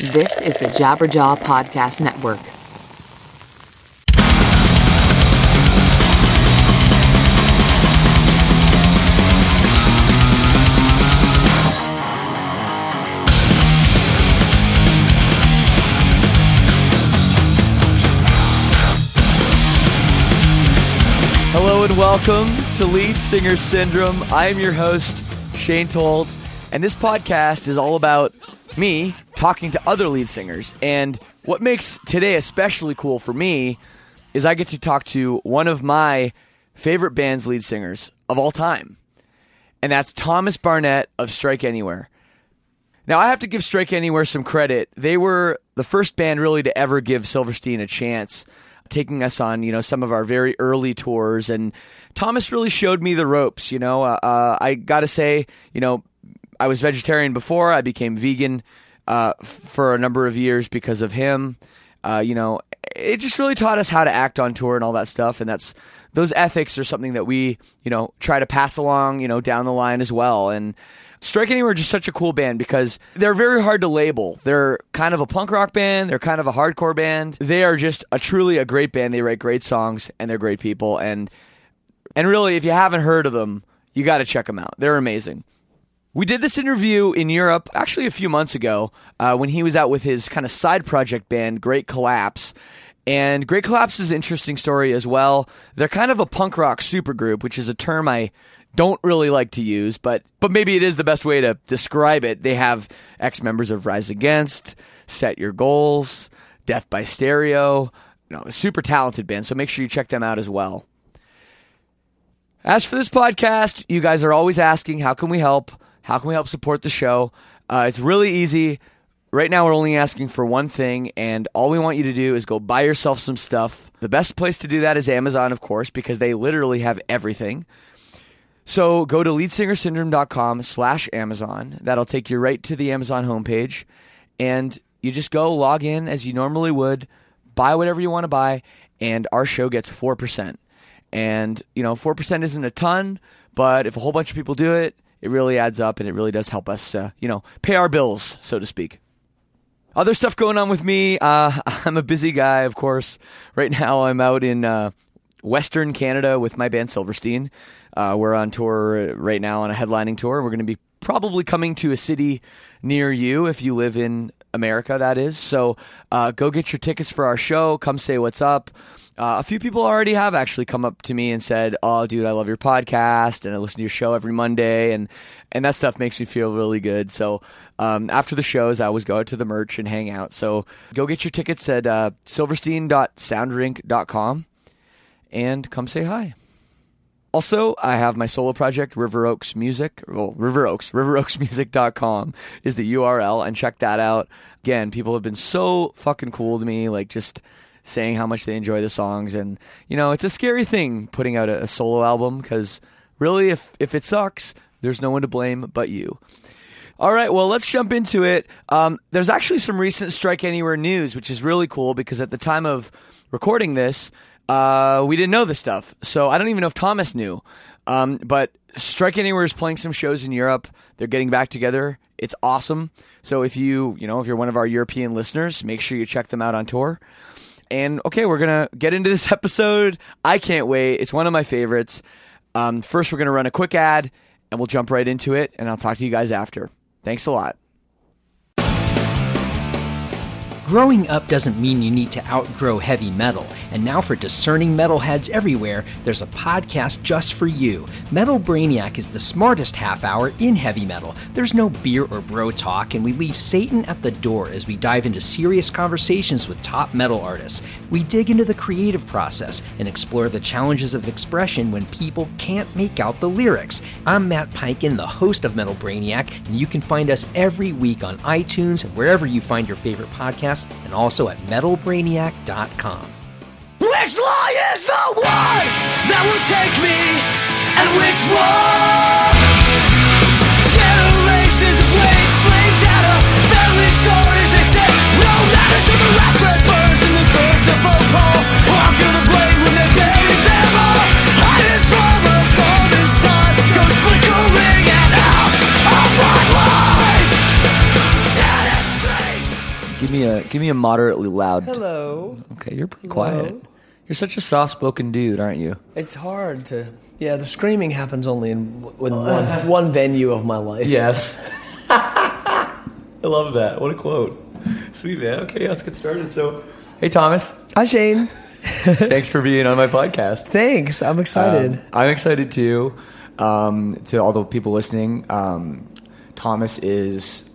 This is the Jabberjaw Podcast Network. Hello and welcome to Lead Singer Syndrome. I am your host, Shane Told, and this podcast is all about me talking to other lead singers. And what makes today especially cool for me is I get to talk to one of my favorite band's lead singers of all time, and that's Thomas Barnett of Strike Anywhere. Now, I have to give Strike Anywhere some credit. They were the first band really to ever give Silverstein a chance taking us on, you know, some of our very early tours. And Thomas really showed me the ropes. You know, uh, uh, I got to say, you know, I was vegetarian before. I became vegan uh, for a number of years because of him. Uh, you know, it just really taught us how to act on tour and all that stuff. And that's those ethics are something that we, you know, try to pass along, you know, down the line as well. And Strike Anywhere are just such a cool band because they're very hard to label. They're kind of a punk rock band, they're kind of a hardcore band. They are just a truly a great band. They write great songs and they're great people and and really if you haven't heard of them, you got to check them out. They're amazing. We did this interview in Europe actually a few months ago uh, when he was out with his kind of side project band, Great Collapse. And Great Collapse is an interesting story as well. They're kind of a punk rock supergroup, which is a term I don't really like to use, but but maybe it is the best way to describe it. They have ex members of Rise Against, Set Your Goals, Death by Stereo. A super talented band, so make sure you check them out as well. As for this podcast, you guys are always asking, how can we help? How can we help support the show? Uh, it's really easy. Right now, we're only asking for one thing, and all we want you to do is go buy yourself some stuff. The best place to do that is Amazon, of course, because they literally have everything. So go to leadsingersyndrome.com slash Amazon. That'll take you right to the Amazon homepage. And you just go log in as you normally would, buy whatever you want to buy, and our show gets 4%. And, you know, 4% isn't a ton, but if a whole bunch of people do it, it really adds up and it really does help us, uh, you know, pay our bills, so to speak. Other stuff going on with me. Uh, I'm a busy guy, of course. Right now, I'm out in uh, Western Canada with my band Silverstein. Uh, we're on tour right now on a headlining tour. We're going to be probably coming to a city near you if you live in America, that is. So uh, go get your tickets for our show. Come say what's up. Uh, a few people already have actually come up to me and said, "Oh, dude, I love your podcast and I listen to your show every Monday," and and that stuff makes me feel really good. So um, after the shows, I always go out to the merch and hang out. So go get your tickets at uh, silverstein.soundrink.com and come say hi. Also, I have my solo project, River Oaks Music. Well, River Oaks, riveroaksmusic.com is the URL, and check that out. Again, people have been so fucking cool to me, like just saying how much they enjoy the songs. And, you know, it's a scary thing putting out a, a solo album because really, if, if it sucks, there's no one to blame but you. All right, well, let's jump into it. Um, there's actually some recent Strike Anywhere news, which is really cool because at the time of recording this, uh, we didn't know this stuff. So I don't even know if Thomas knew. Um, but Strike Anywhere is playing some shows in Europe. They're getting back together. It's awesome. So if you, you know, if you're one of our European listeners, make sure you check them out on tour. And okay, we're gonna get into this episode. I can't wait. It's one of my favorites. Um, first, we're gonna run a quick ad, and we'll jump right into it. And I'll talk to you guys after. Thanks a lot. Growing up doesn't mean you need to outgrow heavy metal, and now for discerning metalheads everywhere, there's a podcast just for you. Metal Brainiac is the smartest half hour in heavy metal. There's no beer or bro talk, and we leave Satan at the door as we dive into serious conversations with top metal artists. We dig into the creative process and explore the challenges of expression when people can't make out the lyrics. I'm Matt Peiken, the host of Metal Brainiac, and you can find us every week on iTunes and wherever you find your favorite and also at metalbrainiac.com. Which is the one that will take me? And which one? Me a give me a moderately loud. Hello. Okay, you're pretty Hello. quiet. You're such a soft-spoken dude, aren't you? It's hard to. Yeah, the screaming happens only in, in one, one venue of my life. Yes. I love that. What a quote. Sweet man. Okay, let's get started. So, hey Thomas, Hi, Shane. thanks for being on my podcast. Thanks. I'm excited. Um, I'm excited too. Um, to all the people listening, um, Thomas is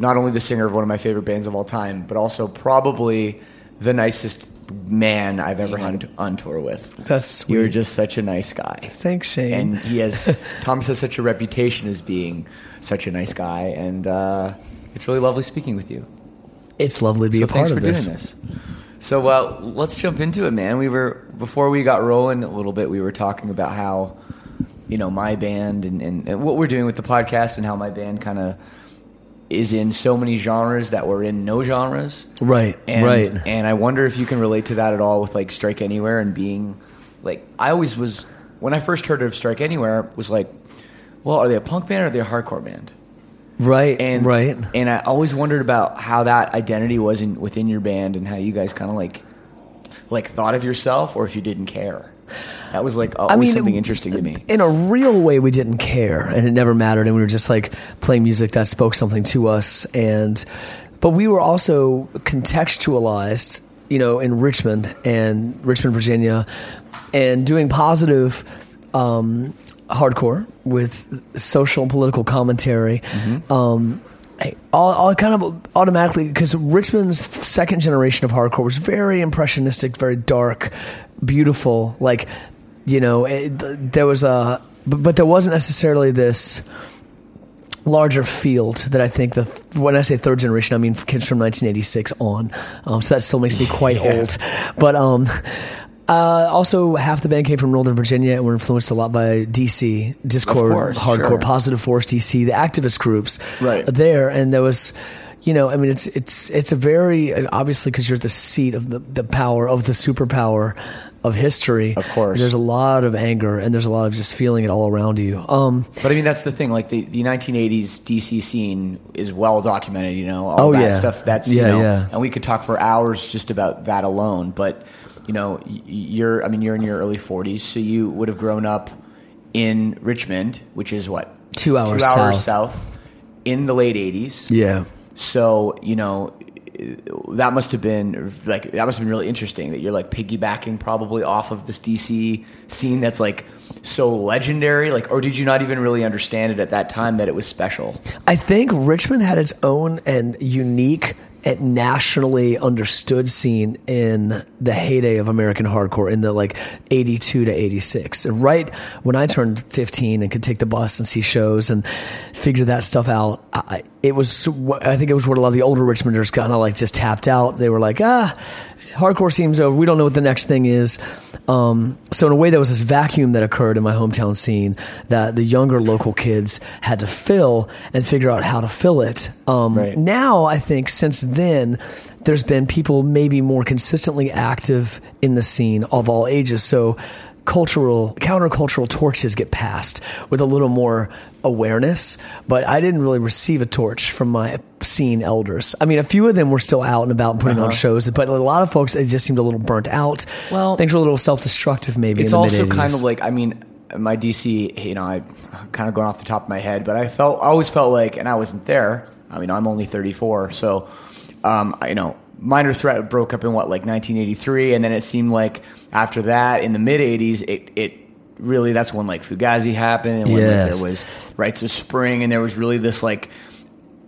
not only the singer of one of my favorite bands of all time, but also probably the nicest man I've ever had on tour with. That's sweet. You're just such a nice guy. Thanks, Shane. And he has Thomas has such a reputation as being such a nice guy, and uh, it's really lovely speaking with you. it's lovely to be So a part thanks of for this. doing this. So uh, let's jump into it, man. We were before we got rolling a little bit. We were talking about how you know my band and, and, and what we're doing with the podcast, and how my band kind of is in so many genres that we're in no genres. Right. And, right. And I wonder if you can relate to that at all with like Strike Anywhere and being like I always was when I first heard of Strike Anywhere was like, well, are they a punk band or are they a hardcore band? right. And right. And I always wondered about how that identity was in, within your band and how you guys kind of like like thought of yourself or if you didn't care. That was like always something interesting to me. In a real way, we didn't care, and it never mattered, and we were just like playing music that spoke something to us. And but we were also contextualized, you know, in Richmond and Richmond, Virginia, and doing positive. Um, hardcore with social and political commentary um, I- all, all kind of automatically because Richmond's second generation of hardcore was very impressionistic, very dark, beautiful. Like, you know, it, there was a, but, but there wasn't necessarily this larger field that I think the when I say third generation, I mean kids from 1986 on. Um, so that still makes me quite old, but um. Uh, also, half the band came from Northern Virginia and were influenced a lot by DC, Dischord, course, hardcore, sure. Positive Force DC, the activist groups Right. there. And there was, you know, I mean, it's it's it's a very obviously because you're at the seat of the the power of the superpower of history. Of course. there's a lot of anger and there's a lot of just feeling it all around you. Um, But I mean, that's the thing. Like the, the 1980s DC scene is well documented. You know, all Oh, that yeah. stuff. That's you Yeah, know, yeah. and we could talk for hours just about that alone. But you know, you're I mean, you're in your early 40s, so you would have grown up in Richmond, which is what Two hours two hours south. south, in the late 80s. yeah. So you know that must have been like that must have been really interesting that you're like piggybacking probably off of this DC scene that's like so legendary. Like, or did you not even really understand it at that time that it was special? I think Richmond had its own and unique and nationally understood scene in the heyday of American hardcore in the like 82 to 86. And right when I turned 15 and could take the bus and see shows and figure that stuff out, I, it was, I think it was where a lot of the older Richmonders kind of like just tapped out. They were like, ah, hardcore seems over. We don't know what the next thing is. Um, so in a way, there was this vacuum that occurred in my hometown scene that the younger local kids had to fill and figure out how to fill it. Um, Right. Now, I think since then, there's been people maybe more consistently active in the scene of all ages. So cultural countercultural torches get passed with a little more awareness but i didn't really receive a torch from my scene elders i mean a few of them were still out and about and putting on shows but a lot of folks it just seemed a little burnt out Well, things were a little self-destructive maybe It's in the also mid-80s. kind of like I mean, my DC. You know, I kind of going off the top of my head, but I felt I always felt like, and I wasn't there. I mean, I'm only 34, so um, I, you know, Minor Threat broke up in what like 1983, and then it seemed like after that in the mid 80s, it it really that's when like Fugazi happened, and when like, there was Rites of Spring, and there was really this like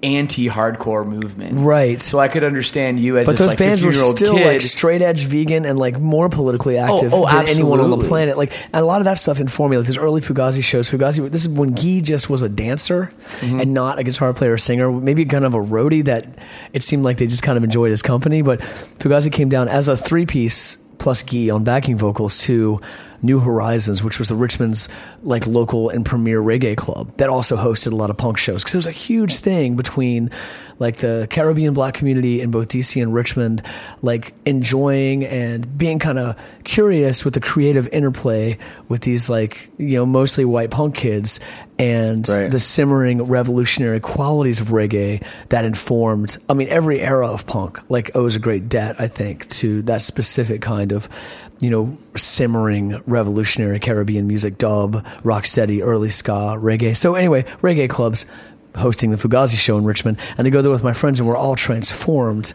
anti-hardcore movement, Right. So I could understand you as but this those like bands were still kid. like straight edge vegan and like more politically active oh, than anyone on the planet. Like and a lot of that stuff informed me. Like these early Fugazi shows. Fugazi. This is when Guy just was a dancer Mm-hmm. and not a guitar player or singer. Maybe kind of a roadie that it seemed like they just kind of enjoyed his company. But Fugazi came down as a three piece plus Guy on backing vocals to New Horizons, which was the Richmond's like local and premier reggae club that also hosted a lot of punk shows because it was a huge thing between like the Caribbean black community in both DC and Richmond, like enjoying and being kind of curious with the creative interplay with these like you know mostly white punk kids and Right. the simmering revolutionary qualities of reggae that informed i mean every era of punk like owes a great debt i think to that specific kind of you know simmering revolutionary caribbean music dub rocksteady early ska reggae so anyway reggae clubs hosting the fugazi show in richmond and i go there with my friends and we're all transformed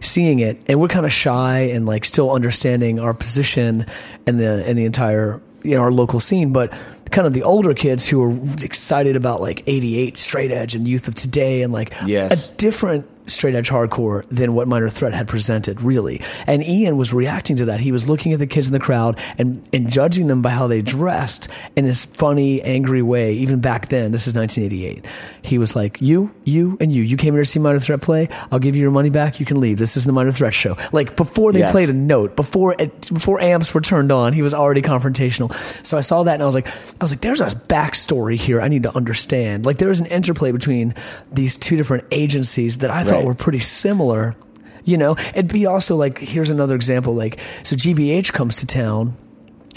seeing it and we're kind of shy and like still understanding our position and the and the entire you know our local scene but kind of the older kids who are excited about like 88 straight edge and youth of today and like Yes. a different straight edge hardcore than what minor threat had presented really. And ian was reacting to that. He was looking at the kids in the crowd and and judging them by how they dressed in this funny angry way even back then. This is 1988 he was like you you and you. You came here to see minor threat play? I'll give you your money back. You can leave. This isn't a minor threat show. Like before they Yes. played a note before it, before amps were turned on he was already confrontational. So i saw that and i was like i was like there's a backstory here i need to understand. Like there's an interplay between these two different agencies that i thought Right. were pretty similar you know it'd be also like here's another example like so gbh comes to town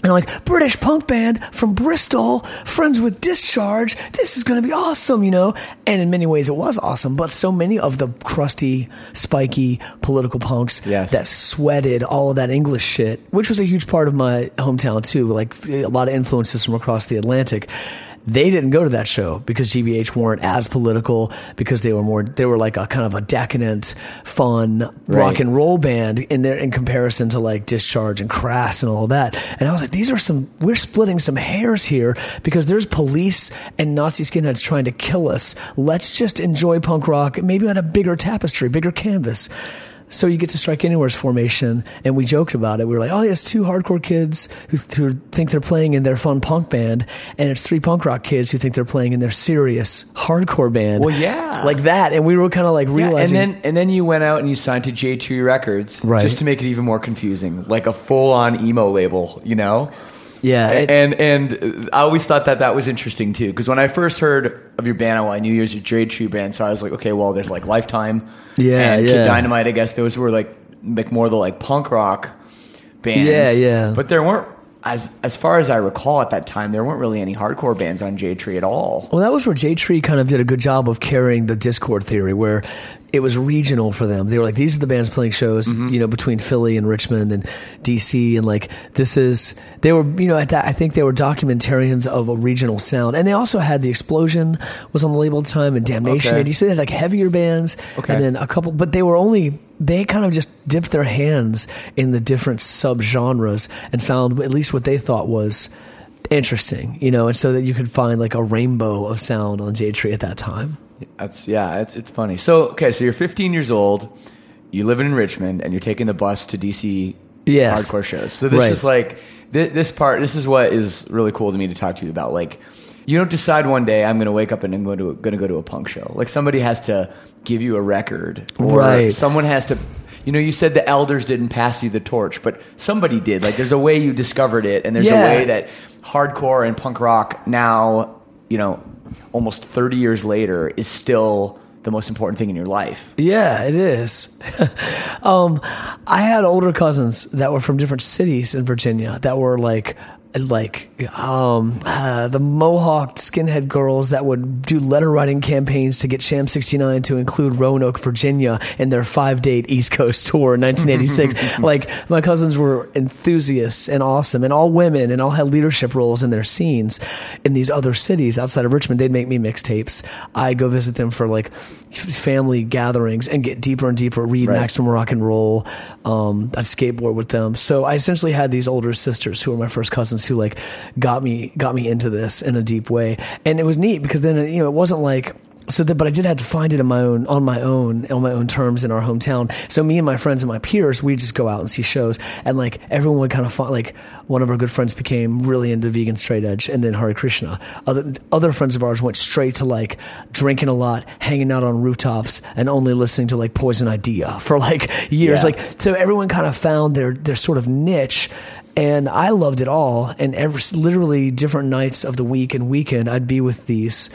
and I'm like, British punk band from Bristol, friends with Discharge. This is going to be awesome, you know? And in many ways, it was awesome. But so many of the crusty, spiky political punks Yes. that sweated all of that English shit, which was a huge part of my hometown, too. Like a lot of influences from across the Atlantic. They didn't go to that show because GBH weren't as political because they were more they were like a kind of a decadent, fun rock and roll band in there in comparison to like Discharge and Crass and all that. And I was like, these are some we're splitting some hairs here because there's police and Nazi skinheads trying to kill us. Let's just enjoy punk rock, maybe on a bigger tapestry, bigger canvas. So you get to Strike Anywhere's formation, and we joked about it. We were like, "Oh, it's two hardcore kids who, who think they're playing in their fun punk band, and it's three punk rock kids who think they're playing in their serious hardcore band." Well, yeah. like that. And we were kind of like Yeah, realizing, and then and then you went out and you signed to Jade Tree Records, Right. Just to make it even more confusing, like a full-on emo label, you know. Yeah, it- and and I always thought that that was interesting too, because when I first heard of your band, well, I knew you was a Jade Tree band, so I was like, okay, well, there's like Lifetime, Yeah, and yeah. Kid Dynamite. I guess those were like like more the like punk rock bands, Yeah, yeah. But there weren't as as far as I recall at that time, there weren't really any hardcore bands on Jade Tree at all. Well, that was where Jade Tree kind of did a good job of carrying the Dischord theory, where it was regional for them. They were like, these are the bands playing shows, Mm-hmm. you know, between Philly and Richmond and DC, and like this is they were, you know, at that I think they were documentarians of a regional sound, and they also had the Explosion was on the label at the time, and Damnation. Okay. And you see they had like heavier bands, Okay. and then a couple, but they were only they kind of just dipped their hands in the different subgenres and found at least what they thought was interesting, you know, and so that you could find like a rainbow of sound on Jade Tree at that time. That's yeah, it's it's funny. So okay, so you're 15 years old, you live in Richmond, and you're taking the bus to DC Yes. hardcore shows. So this Right. is like thi- this part. This is what is really cool to me to talk to you about. Like, you don't decide one day I'm going to wake up and I'm going to going to go to a punk show. Like somebody has to give you a record, or Right. someone has to. You know, you said the elders didn't pass you the torch, but somebody did. Like, there's a way you discovered it, and there's Yeah. a way that hardcore and punk rock now, you know, almost 30 years later, is still the most important thing in your life. Yeah, it is. um, I had older cousins that were from different cities in Virginia that were like, like um, uh, the Mohawk skinhead girls that would do letter writing campaigns to get Sham 69 to include Roanoke, Virginia in their five date East Coast tour in 1986. like, my cousins were enthusiasts and awesome, and all women, and all had leadership roles in their scenes in these other cities outside of Richmond. They'd make me mixtapes. I'd go visit them for like family gatherings and get deeper and deeper, read Right. Maximum Rock and Roll. Um, I'd skateboard with them. So I essentially had these older sisters who were my first cousins who like got me got me into this in a deep way, and it was neat because then you know it wasn't like. So that, but I did have to find it in my own, on my own, on my own terms in our hometown. So me and my friends and my peers, we just go out and see shows, and like everyone would kind of find, like one of our good friends became really into vegan straight edge, and then Hare Krishna. Other other friends of ours went straight to like drinking a lot, hanging out on rooftops, and only listening to like Poison Idea for like years. Yeah. Like so, everyone kind of found their their sort of niche and I loved it all. And every literally different nights of the week and weekend, I'd be with these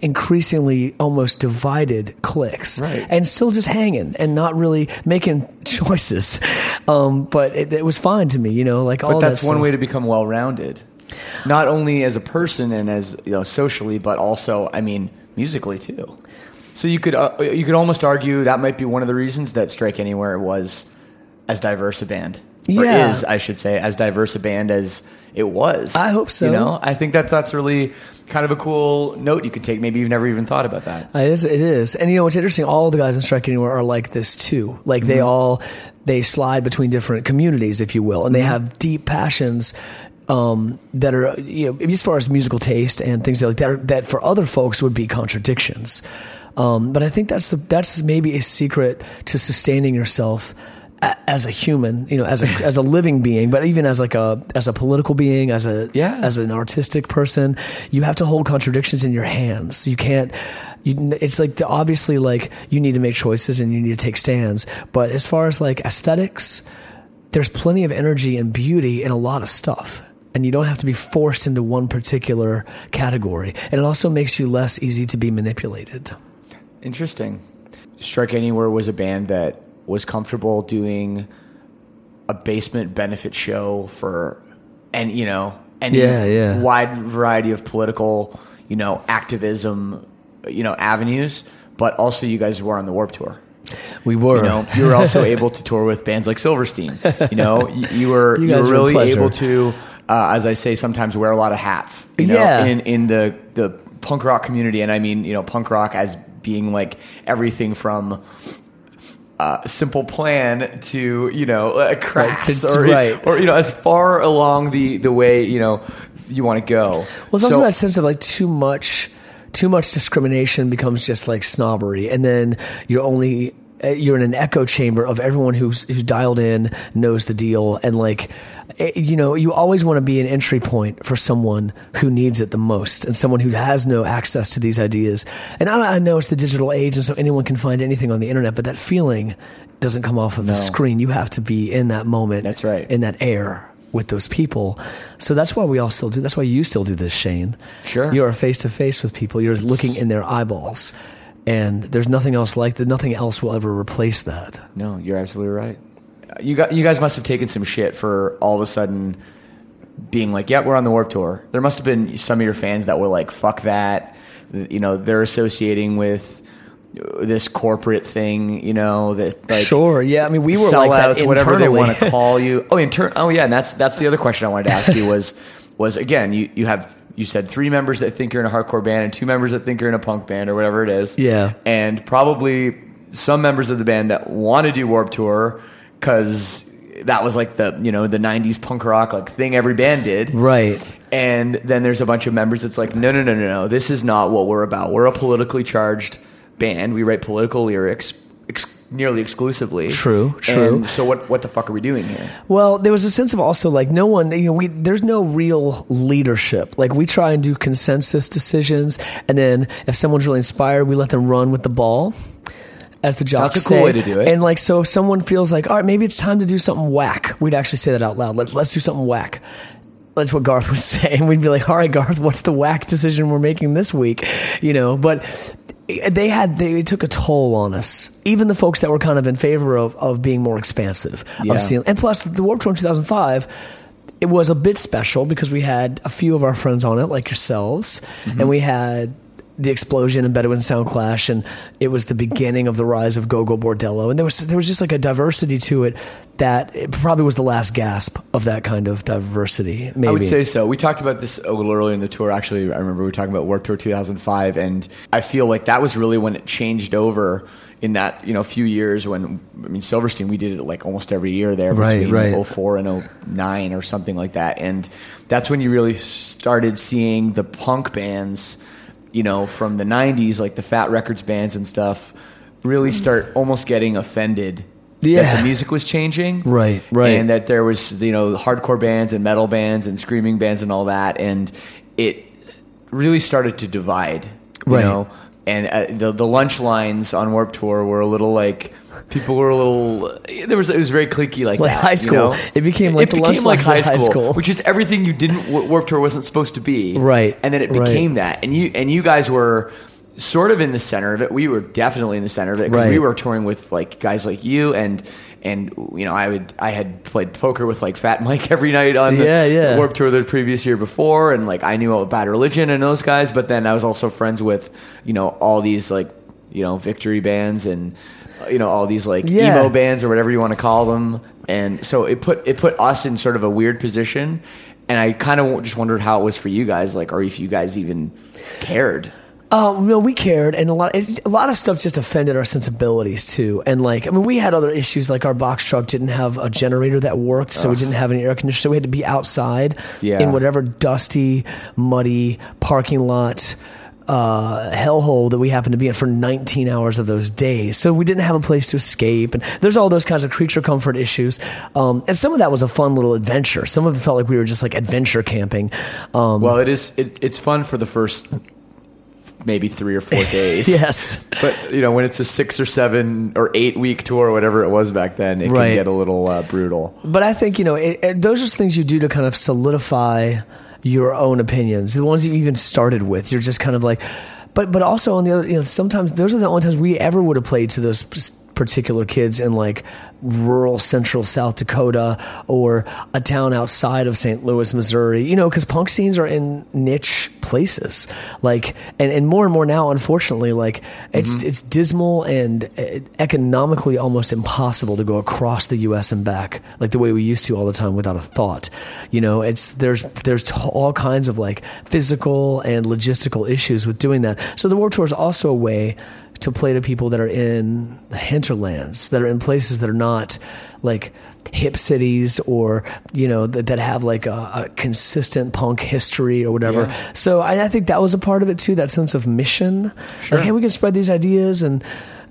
increasingly almost divided cliques Right. and still just hanging and not really making choices um, but it, it was fine to me you know like all that's that one way to become well rounded, not only as a person and as you know socially, but also I mean musically too. So you could uh, you could almost argue that might be one of the reasons that Strike Anywhere was as diverse a band, or Yeah. is I should say as diverse a band as it was. I hope so. You know, I think that that's really kind of a cool note you could take. Maybe you've never even thought about that. It is, it is. And you know what's interesting? All the guys in Strike Anywhere are like this too. Like Mm-hmm. they all they slide between different communities, if you will, and they Mm-hmm. have deep passions um, that are you know as far as musical taste and things like that are, that for other folks would be contradictions. Um, but I think that's the, that's maybe a secret to sustaining yourself as a human, you know, as a as a living being, but even as like a as a political being, as a Yeah. as an artistic person, you have to hold contradictions in your hands. You can't. You, it's like the, obviously like you need to make choices and you need to take stands. But as far as like aesthetics, there's plenty of energy and beauty in a lot of stuff. And you don't have to be forced into one particular category. And it also makes you less easy to be manipulated. Interesting. Strike Anywhere was a band that was comfortable doing a basement benefit show for, and you know, any Yeah, yeah. wide variety of political, you know, activism, you know, avenues. But also, you guys were on the Warped Tour. We were. You know, you were also able to tour with bands like Silverstein. You know, you, you were You you, were were really pleasure. able to, uh, as I say, sometimes wear a lot of hats. You know, Yeah. in in the the punk rock community, and I mean, you know, punk rock as being like everything from. Uh, simple plan to you know uh, Crass to- to- or, right. or you know as far along the the way you know you want to go. Well, it's also So- that sense of like too much, too much discrimination becomes just like snobbery, and then you're only uh, you're in an echo chamber of everyone who's who's dialed in, knows the deal, and like Eh, you know, you always want to be an entry point for someone who needs it the most, and someone who has no access to these ideas. And I, I know it's the digital age, and so anyone can find anything on the internet, but that feeling doesn't come off of the screen. You have to be in that moment. That's right. In that air with those people. So that's why we all still do. That's why you still do this, Shane. Sure. You are face to face with people. You're looking in their eyeballs, and there's nothing else like that. Nothing else will ever replace that. No, you're absolutely right. You got you guys must have taken some shit for all of a sudden being like, "Yeah, we're on the Warped Tour." There must have been some of your fans that were like, "Fuck that," you know. They're associating with this corporate thing, you know. That like, sure. Yeah. I mean, we were like that sellouts, whatever they want to call you. Oh, intern. Oh, yeah. And that's that's the other question I wanted to ask you was was again you you have you said three members that think you're in a hardcore band and two members that think you're in a punk band or whatever it is. Yeah. And probably some members of the band that want to do Warped Tour because that was like the you know the '90s punk rock like thing every band did. Right. And then there's a bunch of members that's like, no, no, no, no, no. This is not what we're about. We're a politically charged band. We write political lyrics ex- nearly exclusively. True, true. And so what? What the fuck are we doing here? Well, there was a sense of also like no one, you know, we there's no real leadership. Like we try and do consensus decisions, and then if someone's really inspired, we let them run with the ball. As the jocks That's a cool say. way to do it. And like, so if someone feels like, all right, maybe it's time to do something whack, we'd actually say that out loud. Let's let's do something whack. That's what Garth would say, and we'd be like, all right, Garth, what's the whack decision we're making this week? You know, but they had they took a toll on us. Even the folks that were kind of in favor of of being more expansive Yeah. of seeing, and plus the Warped Tour in 2005. It was a bit special because we had a few of our friends on it, like yourselves, mm-hmm. and we had the explosion and Bedouin Sound Clash, and it was the beginning of the rise of Gogol Bordello, and there was there was just like a diversity to it that it probably was the last gasp of that kind of diversity. Maybe I would say so. We talked about this a little earlier in the tour. Actually, I remember we were talking about Warped Tour 2005, and I feel like that was really when it changed over in that you know few years when I mean Silverstein we did it like almost every year there Right, between right. 04 and 09 or something like that, and that's when you really started seeing the punk bands, you know, from the 90s like the Fat Wreck Chords bands and stuff, really start almost getting offended. that Yeah. the music was changing, Right, right. and that there was you know hardcore bands and metal bands and screaming bands and all that, and it really started to divide, you Right. know. And uh, the the lunch lines on Warped Tour were a little like People were a little. There was it was very cliquey like, Like that. high you school. know? It became like the lunch lines at high school. which is everything you didn't w- Warped Tour wasn't supposed to be, Right, And then it right. became that, and you and you guys were sort of in the center of it. We were definitely in the center of it because we were touring with like guys like you and. And you know, I would I had played poker with like Fat Mike every night on the Yeah, yeah. Warped Tour the previous year before, and like I knew about Bad Religion and those guys. But then I was also friends with you know all these like you know victory bands and you know all these like Yeah. emo bands or whatever you want to call them. And so it put it put us in sort of a weird position. And I kind of just wondered how it was for you guys, like, or if you guys even cared. Um, no, we cared, and a lot, it, a lot of stuff just offended our sensibilities too. And like, I mean, we had other issues. Like our box truck didn't have a generator that worked, so we didn't have any air conditioner. So we had to be outside Yeah. in whatever dusty, muddy parking lot uh, hellhole that we happened to be in for 19 hours of those days. So we didn't have a place to escape, and there's all those kinds of creature comfort issues. Um, and some of that was a fun little adventure. Some of it felt like we were just like adventure camping. Um, Well, it is. It, it's fun for the first maybe three or four days. yes. But you know, when it's a six or seven or eight week tour, or whatever it was back then, it Right. can get a little uh, brutal. But I think you know it, it, those are things you do to kind of solidify your own opinions. The ones you even started with, you're just kind of like. But but also on the other, you know, sometimes those are the only times we ever would have played to those particular kids in like rural central South Dakota or a town outside of St. Louis, Missouri. You know, because punk scenes are in niche places. Like and, and more and more now, unfortunately, like it's it's dismal and uh, economically almost impossible to go across the U.S. and back like the way we used to all the time without a thought. You know, it's there's there's t- all kinds of like physical and logistical issues with doing that. So the Warped Tour is also a way to play to people that are in the hinterlands, that are in places that are not like hip cities or you know that, that have like a, a consistent punk history or whatever. Yeah. So I, I think that was a part of it too. That sense of mission, Sure. like hey, we can spread these ideas and.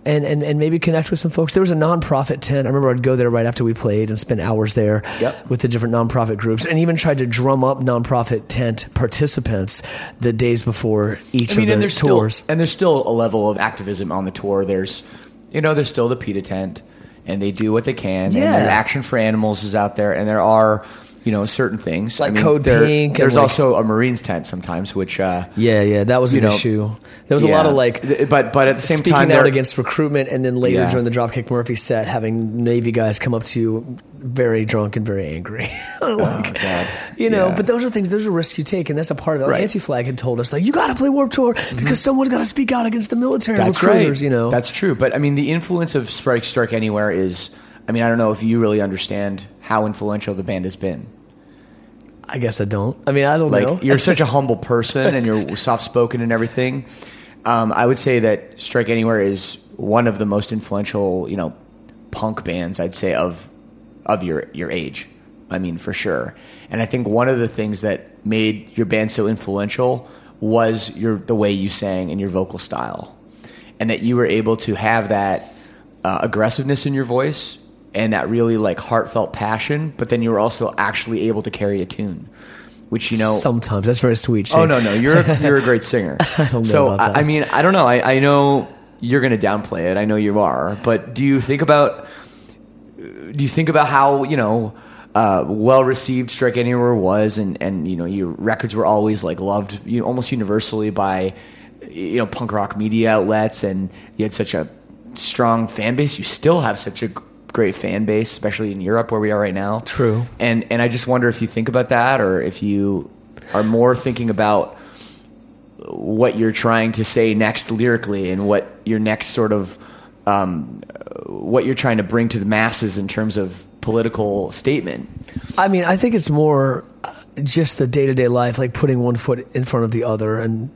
And, and, and maybe connect with some folks. There was a nonprofit tent. I remember I'd go there right after we played and spend hours there Yep. with the different nonprofit groups, and even tried to drum up nonprofit tent participants the days before each I mean, of the and there's tours. still and there's still a level of activism on the tour. There's, you know, there's still the PETA tent, and they do what they can. Yeah. And Action for Animals is out there, and there are, you know, certain things Like Code there- Pink and There's like- also a Marines tent sometimes, which uh, Yeah, yeah, that was an know, issue. There was a lot of like, but but at the same speaking time, out there- against recruitment, and then later Yeah. during the Dropkick Murphy set, having Navy guys come up to you very drunk and very angry. like, God. You know, Yeah. but those are things. Those are risks you take, and that's a part of it. Like Right. Mm-hmm. Anti Flag had told us, like, you got to play Warped Tour because someone's got to speak out against the military That's recruiters. right. You know, that's true. But I mean, the influence of Strike Strike Anywhere is. I mean, I don't know if you really understand how influential the band has been. I guess I don't. I mean, I don't Like know. you're such a humble person and you're soft spoken and everything. Um, I would say that Strike Anywhere is one of the most influential, you know, punk bands I'd say of of your your age. I mean, for sure. And I think one of the things that made your band so influential was your the way you sang and your vocal style, and that you were able to have that uh, aggressiveness in your voice and that really like heartfelt passion. But then you were also actually able to carry a tune, which you know sometimes that's very sweet. Oh no, no, you're a, you're a great singer. I don't know so about that. I, I mean, I don't know. I, I know you're going to downplay it. I know you are. But do you think about do you think about how you know uh, well received Strike Anywhere was, and and you know your records were always like loved, you know, almost universally by you know punk rock media outlets, and you had such a strong fan base. You still have such a great fan base, especially in Europe where we are right now. True. And and I just wonder if you think about that, or if you are more thinking about what you're trying to say next lyrically and what your next sort of um, what you're trying to bring to the masses in terms of political statement. I mean, I think it's more just the day to day life, like putting one foot in front of the other. And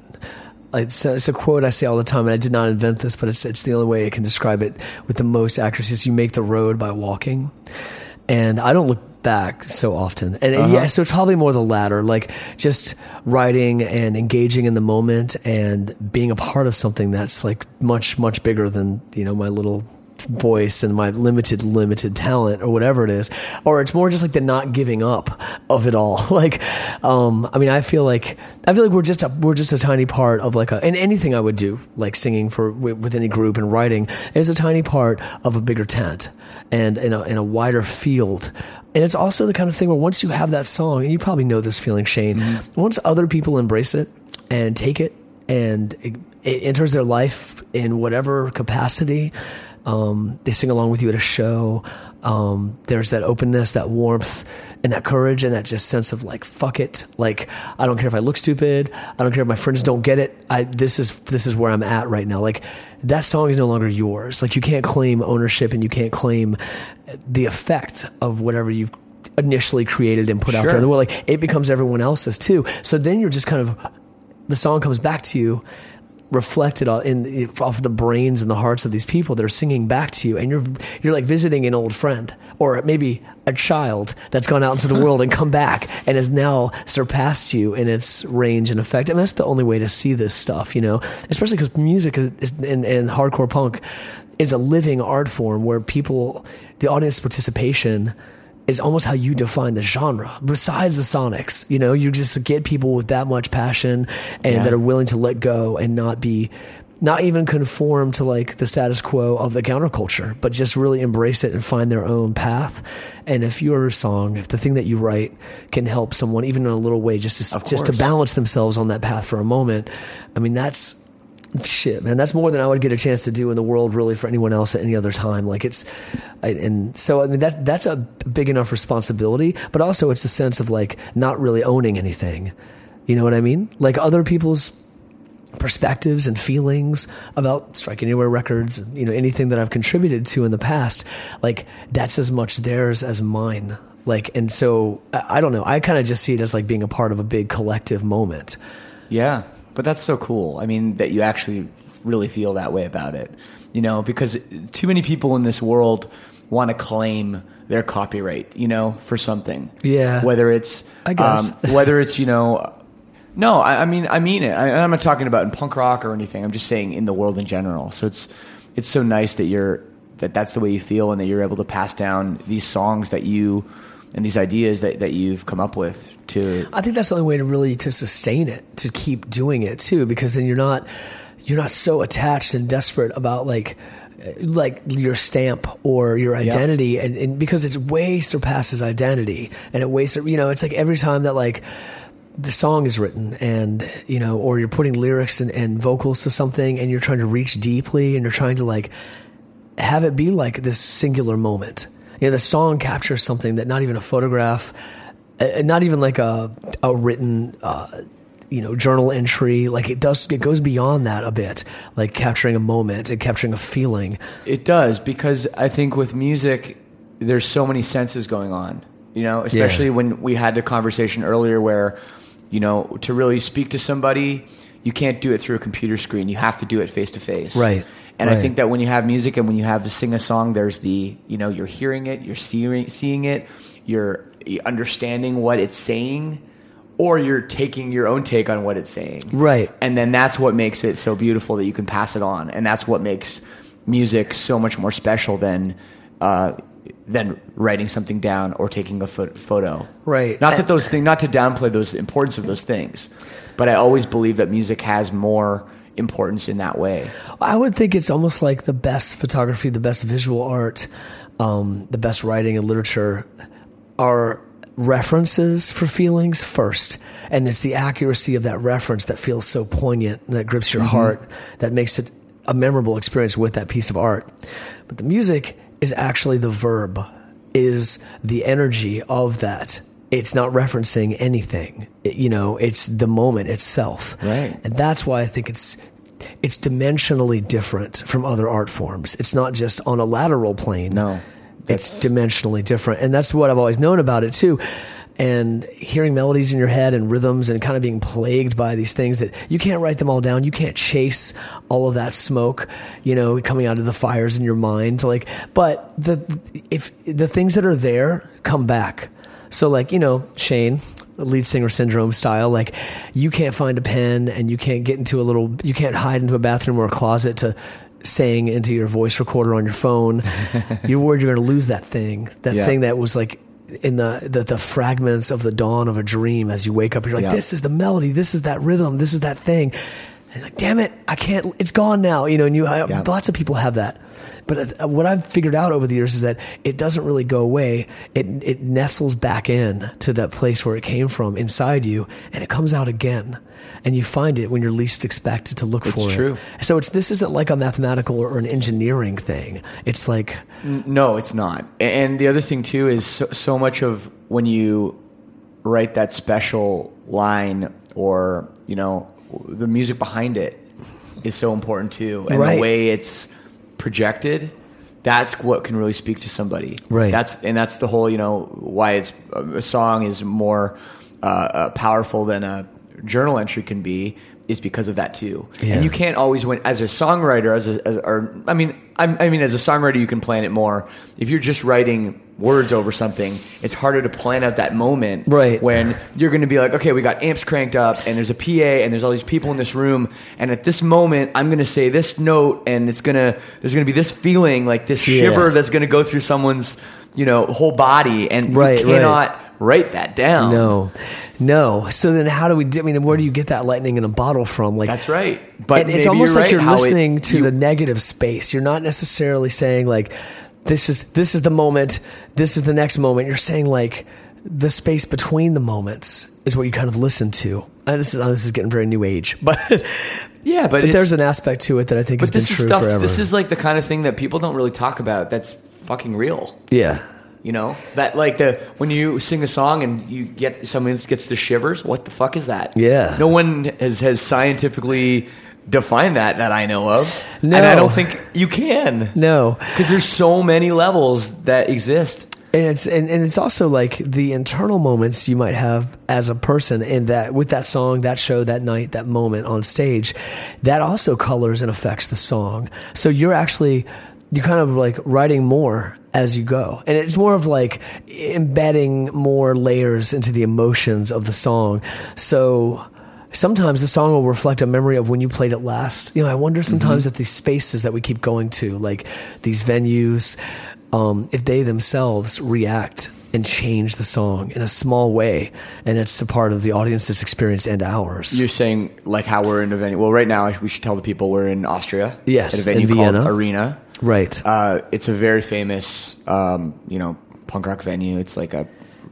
it's a, it's a quote I say all the time, and I did not invent this, but it's, it's the only way I can describe it with the most accuracy. Is you make the road by walking. And I don't look back so often. And uh-huh. yeah, so it's probably more the latter, like just writing and engaging in the moment and being a part of something that's like much, much bigger than, you know, my little voice and my limited limited talent or whatever it is or it's more just like the not giving up of it all like um i mean i feel like i feel like we're just a we're just a tiny part of like a and anything i would do like singing for with, with any group and writing is a tiny part of a bigger tent and in a, in a wider field and it's also the kind of thing where once you have that song and you probably know this feeling shane once other people embrace it and take it and it, it enters their life in whatever capacity. Um, they sing along with you at a show. Um, there's that openness, that warmth, and that courage, and that just sense of like, fuck it. Like, I don't care if I look stupid. I don't care if my friends don't get it. I this is this is where I'm at right now. Like, that song is no longer yours. Like, you can't claim ownership, and you can't claim the effect of whatever you've initially created and put out there in the world. Like, it becomes everyone else's too. So then you're just kind of the song comes back to you reflected on- in off the brains and the hearts of these people that are singing back to you. And you're you're like visiting an old friend or maybe a child that's gone out into the world and come back and has now surpassed you in its range and effect. And that's the only way to see this stuff you know especially because music is, is and, and hardcore punk is a living art form where people the audience participation is almost how you define the genre. Besides the Sonics, you know, you just get people with that much passion and Yeah. that are willing to let go and not be, not even conform to like the status quo of the counterculture, but just really embrace it and find their own path. And if your song, if the thing that you write can help someone even in a little way, just to, just to balance themselves on that path for a moment, I mean, that's shit man that's more than i would get a chance to do in the world really for anyone else at any other time. Like it's I, and so i mean that that's a big enough responsibility but also it's a sense of like not really owning anything. You know what i mean? Like other people's perspectives and feelings about strike anywhere records you know anything that i've contributed to in the past like that's as much theirs as mine. Like and so i, I don't know. I kind of just see it as like being a part of a big collective moment. Yeah, but that's so cool. I mean, that you actually really feel that way about it. You know, because too many people in this world want to claim their copyright, you know, for something. Yeah. Whether it's, I guess. um, whether it's, you know, no, I, I mean, I mean it. I, I'm not talking about in punk rock or anything. I'm just saying in the world in general. So it's, it's so nice that you're, that that's the way you feel and that you're able to pass down these songs that you, and these ideas that, that you've come up with to I think that's the only way to really to sustain it, to keep doing it too, because then you're not you're not so attached and desperate about like uh, like your stamp or your identity and, and because it way surpasses identity and it way you know it's like every time that like the song is written and you know or you're putting lyrics and, and vocals to something and you're trying to reach deeply and you're trying to like have it be like this singular moment. You know, the song captures something that not even a photograph, uh, not even like a a written, uh, you know, journal entry. Like it does, it goes beyond that a bit. Like capturing a moment and capturing a feeling. It does because I think with music, there's so many senses going on. You know, especially when we had the conversation earlier where, you know, to really speak to somebody, you can't do it through a computer screen. You have to do it face to face. Right, And I think that when you have music and when you have to sing a song, there's the, you know, you're hearing it, you're seeing, seeing it, you're understanding what it's saying, or you're taking your own take on what it's saying. Right. And then that's what makes it so beautiful that you can pass it on. And that's what makes music so much more special than uh, than writing something down or taking a pho- photo. Right. Not that those things, not to downplay those the importance of those things, but I always believe that music has more importance in that way. I would think it's almost like the best photography, the best visual art, um, the best writing and literature are references for feelings first. And it's the accuracy of that reference that feels so poignant and that grips your heart, that makes it a memorable experience with that piece of art. But the music is actually the verb, is the energy of that. It's not referencing anything. It- you know, it's the moment itself. Right. And that's why I think it's it's dimensionally different from other art forms. It's not just on a lateral plane. No, It's dimensionally different. And that's what I've always known about it too. And hearing melodies in your head and rhythms and kind of being plagued by these things that you can't write them all down. You can't chase all of that smoke, you know, coming out of the fires in your mind. Like, but the, if the things that are there come back. So like, you know, Shane, lead singer syndrome style, like you can't find a pen and you can't get into a little, you can't hide into a bathroom or a closet to saying into your voice recorder on your phone. you're worried you're going to lose that thing, that Yeah. thing that was like in the, the the fragments of the dawn of a dream. As you wake up, you're like, Yeah. this is the melody, this is that rhythm, this is that thing. And like, damn it, I can't. It's gone now. You know, and you I, Yeah. lots of people have that. But uh, what I've figured out over the years is that it doesn't really go away. It it nestles back in to that place where it came from inside you, and it comes out again. And you find it when you're least expected to look It's for true. it. So it's this isn't like a mathematical or an engineering thing. It's like No, it's not. And the other thing too is so, so much of when you write that special line or you know the music behind it is so important too, and Right. the way it's projected. That's what can really speak to somebody. Right. That's and that's the whole you know why it's a song is more uh, uh, powerful than a journal entry can be is because of that too. Yeah. And you can't always win as a songwriter. As, a, as or I mean, I'm, I mean, as a songwriter, you can plan it more. If you're just writing words over something, it's harder to plan out that moment. Right. When you're going to be like, okay, we got amps cranked up, and there's a PA, and there's all these people in this room, and at this moment, I'm going to say this note, and it's gonna there's going to be this feeling, like this Yeah. shiver that's going to go through someone's you know whole body, and Right, you right. Write that down. no, no. So then, how do we? do I mean, where do you get that lightning in a bottle from? Like That's right. But and it's almost you're like right, you're how it- listening to you- the negative space. You're not necessarily saying like, "This is this is the moment. This is the next moment." You're saying like, the space between the moments is what you kind of listen to. And this is oh, this is getting very new age, but Yeah, but but there's an aspect to it that I think has But been this is true stuff. forever. This is like the kind of thing that people don't really talk about. That's fucking real. yeah, You know that like the when you sing a song and you get someone gets the shivers. What the fuck is that? Yeah. No one has has scientifically defined that that I know of. No. and I don't think you can. no. because there's so many levels that exist. and it's and, and it's also like the internal moments you might have as a person in that with that song that show that night that moment on stage that also colors and affects the song so you're actually you're kind of like writing more as you go and it's more of like embedding more layers into the emotions of the song so sometimes the song will reflect a memory of when you played it last. You know, I wonder sometimes if these spaces that we keep going to, like these venues, um, if they themselves react and change the song in a small way, and it's a part of the audience's experience and ours. You're saying like how we're in a venue. Well, right now we should tell the people we're in Austria. Yes, at a venue in called Vienna. Arena. Right. Uh, it's a very famous, um, you know, punk rock venue. It's like a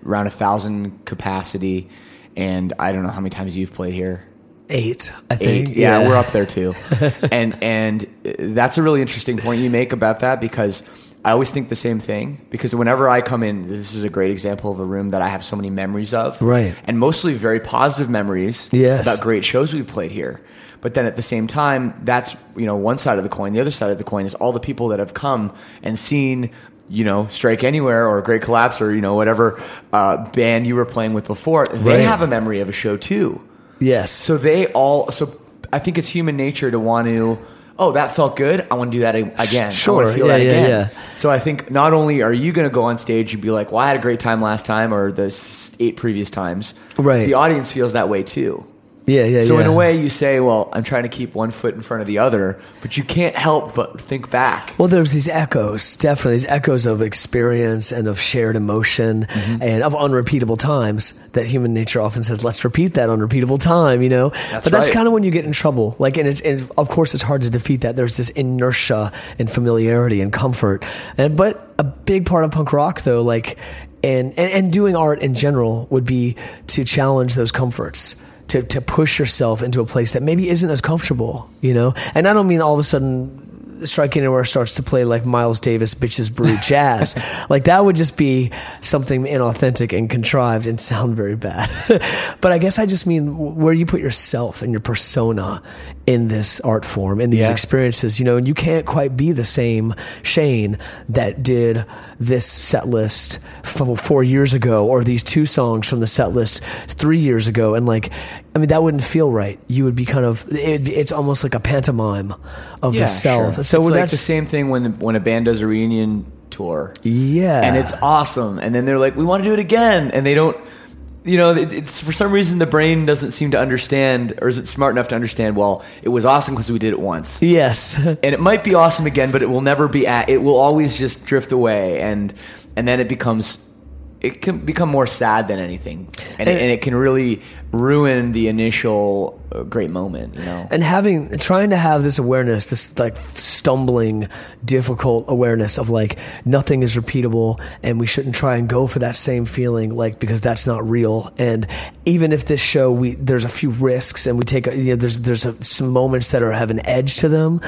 around a thousand capacity, and I don't know how many times you've played here. Eight, I think. Eight. Yeah, we're up there too. and and that's a really interesting point you make about that because I always think the same thing because whenever I come in, this is a great example of a room that I have so many memories of. Right. And mostly very positive memories Yes. about great shows we've played here. But then at the same time, that's you know one side of the coin. The other side of the coin is all the people that have come and seen you know Strike Anywhere or Great Collapse or you know whatever uh, band you were playing with before. They Right. have a memory of a show too. Yes. So they all. So I think it's human nature to want to. Oh, that felt good. I want to do that again. I Sure. want to feel Yeah, that yeah, again. yeah. So I think not only are you going to go on stage and be like, "Well, I had a great time last time," or the eight previous times. Right. The audience feels that way too. Yeah, yeah, So yeah. in a way, you say, "Well, I'm trying to keep one foot in front of the other," but you can't help but think back. Well, there's these echoes, definitely these echoes of experience and of shared emotion Mm-hmm. and of unrepeatable times that human nature often says, let's repeat that unrepeatable time, you know? That's but that's right. kind of when you get in trouble. Like, and, it's, and of course, it's hard to defeat that. There's this inertia and familiarity and comfort. And, but a big part of punk rock, though, like, and, and, and doing art in general would be to challenge those comforts. To, to push yourself into a place that maybe isn't as comfortable, you know? And I don't mean all of a sudden Strike Anywhere starts to play like Miles Davis bitches brew jazz. like that would just be something inauthentic and contrived and sound very bad. but I guess I just mean where you put yourself and your persona in this art form, in these Yeah. experiences, you know, and you can't quite be the same Shane that did this set list f- four years ago or these two songs from the set list three years ago. And like, I mean, that wouldn't feel right. You would be kind of, it'd be, it's almost like a pantomime of the self. sure. So it's like the same thing when when a band does a reunion tour. Yeah. and it's awesome. And then they're like, "We want to do it again," and they don't. you know, it, it's for some reason the brain doesn't seem to understand, or isn't smart enough to understand. Well, it was awesome because we did it once, Yes. and it might be awesome again, but it will never be. At, it will always just drift away, and and then it becomes. It can become more sad than anything, and, it, and it can really ruin the initial uh, great moment. You know, and having trying to have this awareness this like stumbling difficult awareness of like nothing is repeatable and we shouldn't try and go for that same feeling like because that's not real and even if this show we there's a few risks and we take you know there's there's a, some moments that are have an edge to them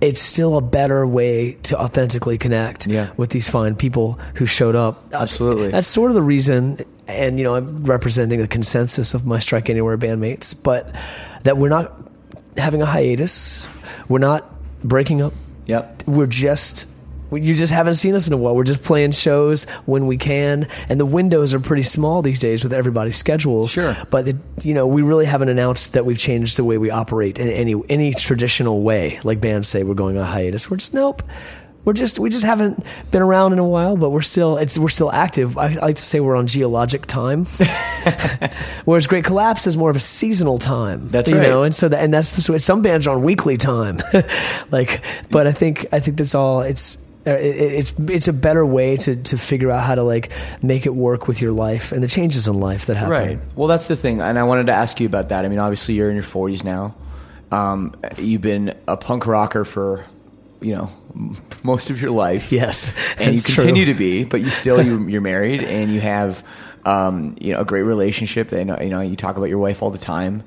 it's still a better way to authentically connect Yeah. with these fine people who showed up Absolutely. that's sort of the reason and you know i'm representing the consensus of my strike anywhere bandmates but that we're not having a hiatus we're not breaking up yep. we're just you just haven't seen us in a while. We're just playing shows when we can, and the windows are pretty small these days with everybody's schedules. Sure. but the, you know we really haven't announced that we've changed the way we operate in any any traditional way. Like bands say, we're going on hiatus. We're just nope. We're just we just haven't been around in a while, but we're still it's we're still active. I, I like to say we're on geologic time, whereas Great Collapse is more of a seasonal time. That's you right. know, and so that, and that's the way some bands are on weekly time, like. But I think I think that's all. It's uh, it's it's a better way to to figure out how to like make it work with your life and the changes in life that happen. Right. Well, that's the thing, and I wanted to ask you about that. I mean, obviously, you're in your 40s now. Um, you've been a punk rocker for, you know, most of your life. Yes, and you it's true. continue to be, but you still you, you're married and you have, um, you know, a great relationship. They know, you know, you talk about your wife all the time.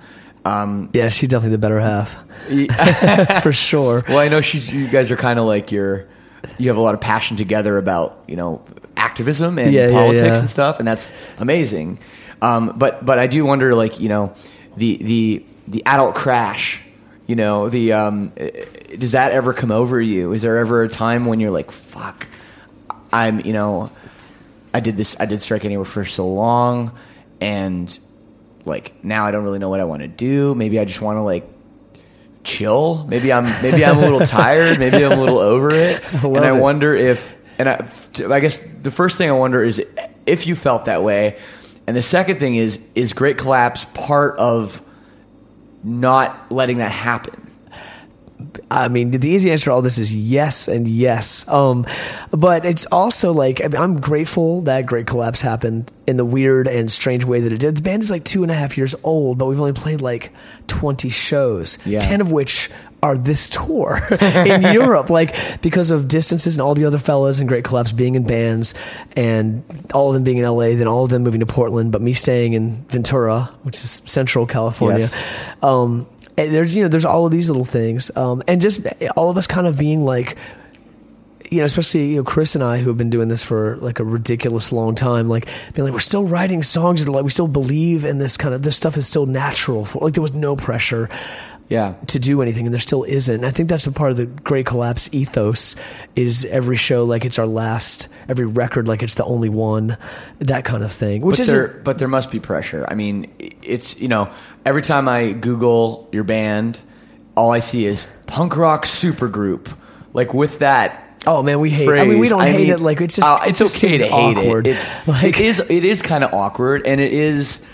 Um, Yeah, she's definitely the better half for sure. well, I know she's. You guys are kind of like your. You have a lot of passion together about you know activism and Yeah, yeah, politics yeah. and stuff, and that's amazing. Um, but but I do wonder, like you know, the the the adult crash. You know, the um, does that ever come over you? Is there ever a time when you're like, "Fuck, I'm," you know, I did this. I did strike anywhere for so long, and like now I don't really know what I want to do. Maybe I just want to like chill. Maybe I'm maybe I'm a little tired. Maybe I'm a little over it. love and I it. wonder if and I, I guess the first thing I wonder is if you felt that way, and the second thing is is Great Collapse part of not letting that happen. I mean, the easy answer to all this is yes and yes. Um, but it's also like I mean, I'm grateful that Great Collapse happened in the weird and strange way that it did. The band is like two and a half years old, but we've only played like 20 shows, Yeah. 10 of which are this tour in Europe, like because of distances and all the other fellas and Great Collapse being in bands and all of them being in LA, then all of them moving to Portland, but me staying in Ventura, which is Central California. Yes. Um, and there's you know there's all of these little things, um, and just all of us kind of being like, you know, especially you know Chris and I who have been doing this for like a ridiculous long time, like being like we're still writing songs that are like we still believe in this kind of this stuff is still natural. For, like there was no pressure Yeah. to do anything, and there still isn't. I think that's a part of the Great Collapse ethos is every show like it's our last, every record like it's the only one, that kind of thing. Which is there, but there must be pressure. I mean, it's you know, every time I Google your band, all I see is punk rock supergroup. Like with that. Oh man, we hate. I mean, we don't I hate mean, it. Like it's just uh, it it's just okay to hate awkward. it. It's like it is it is kind of awkward, and it is.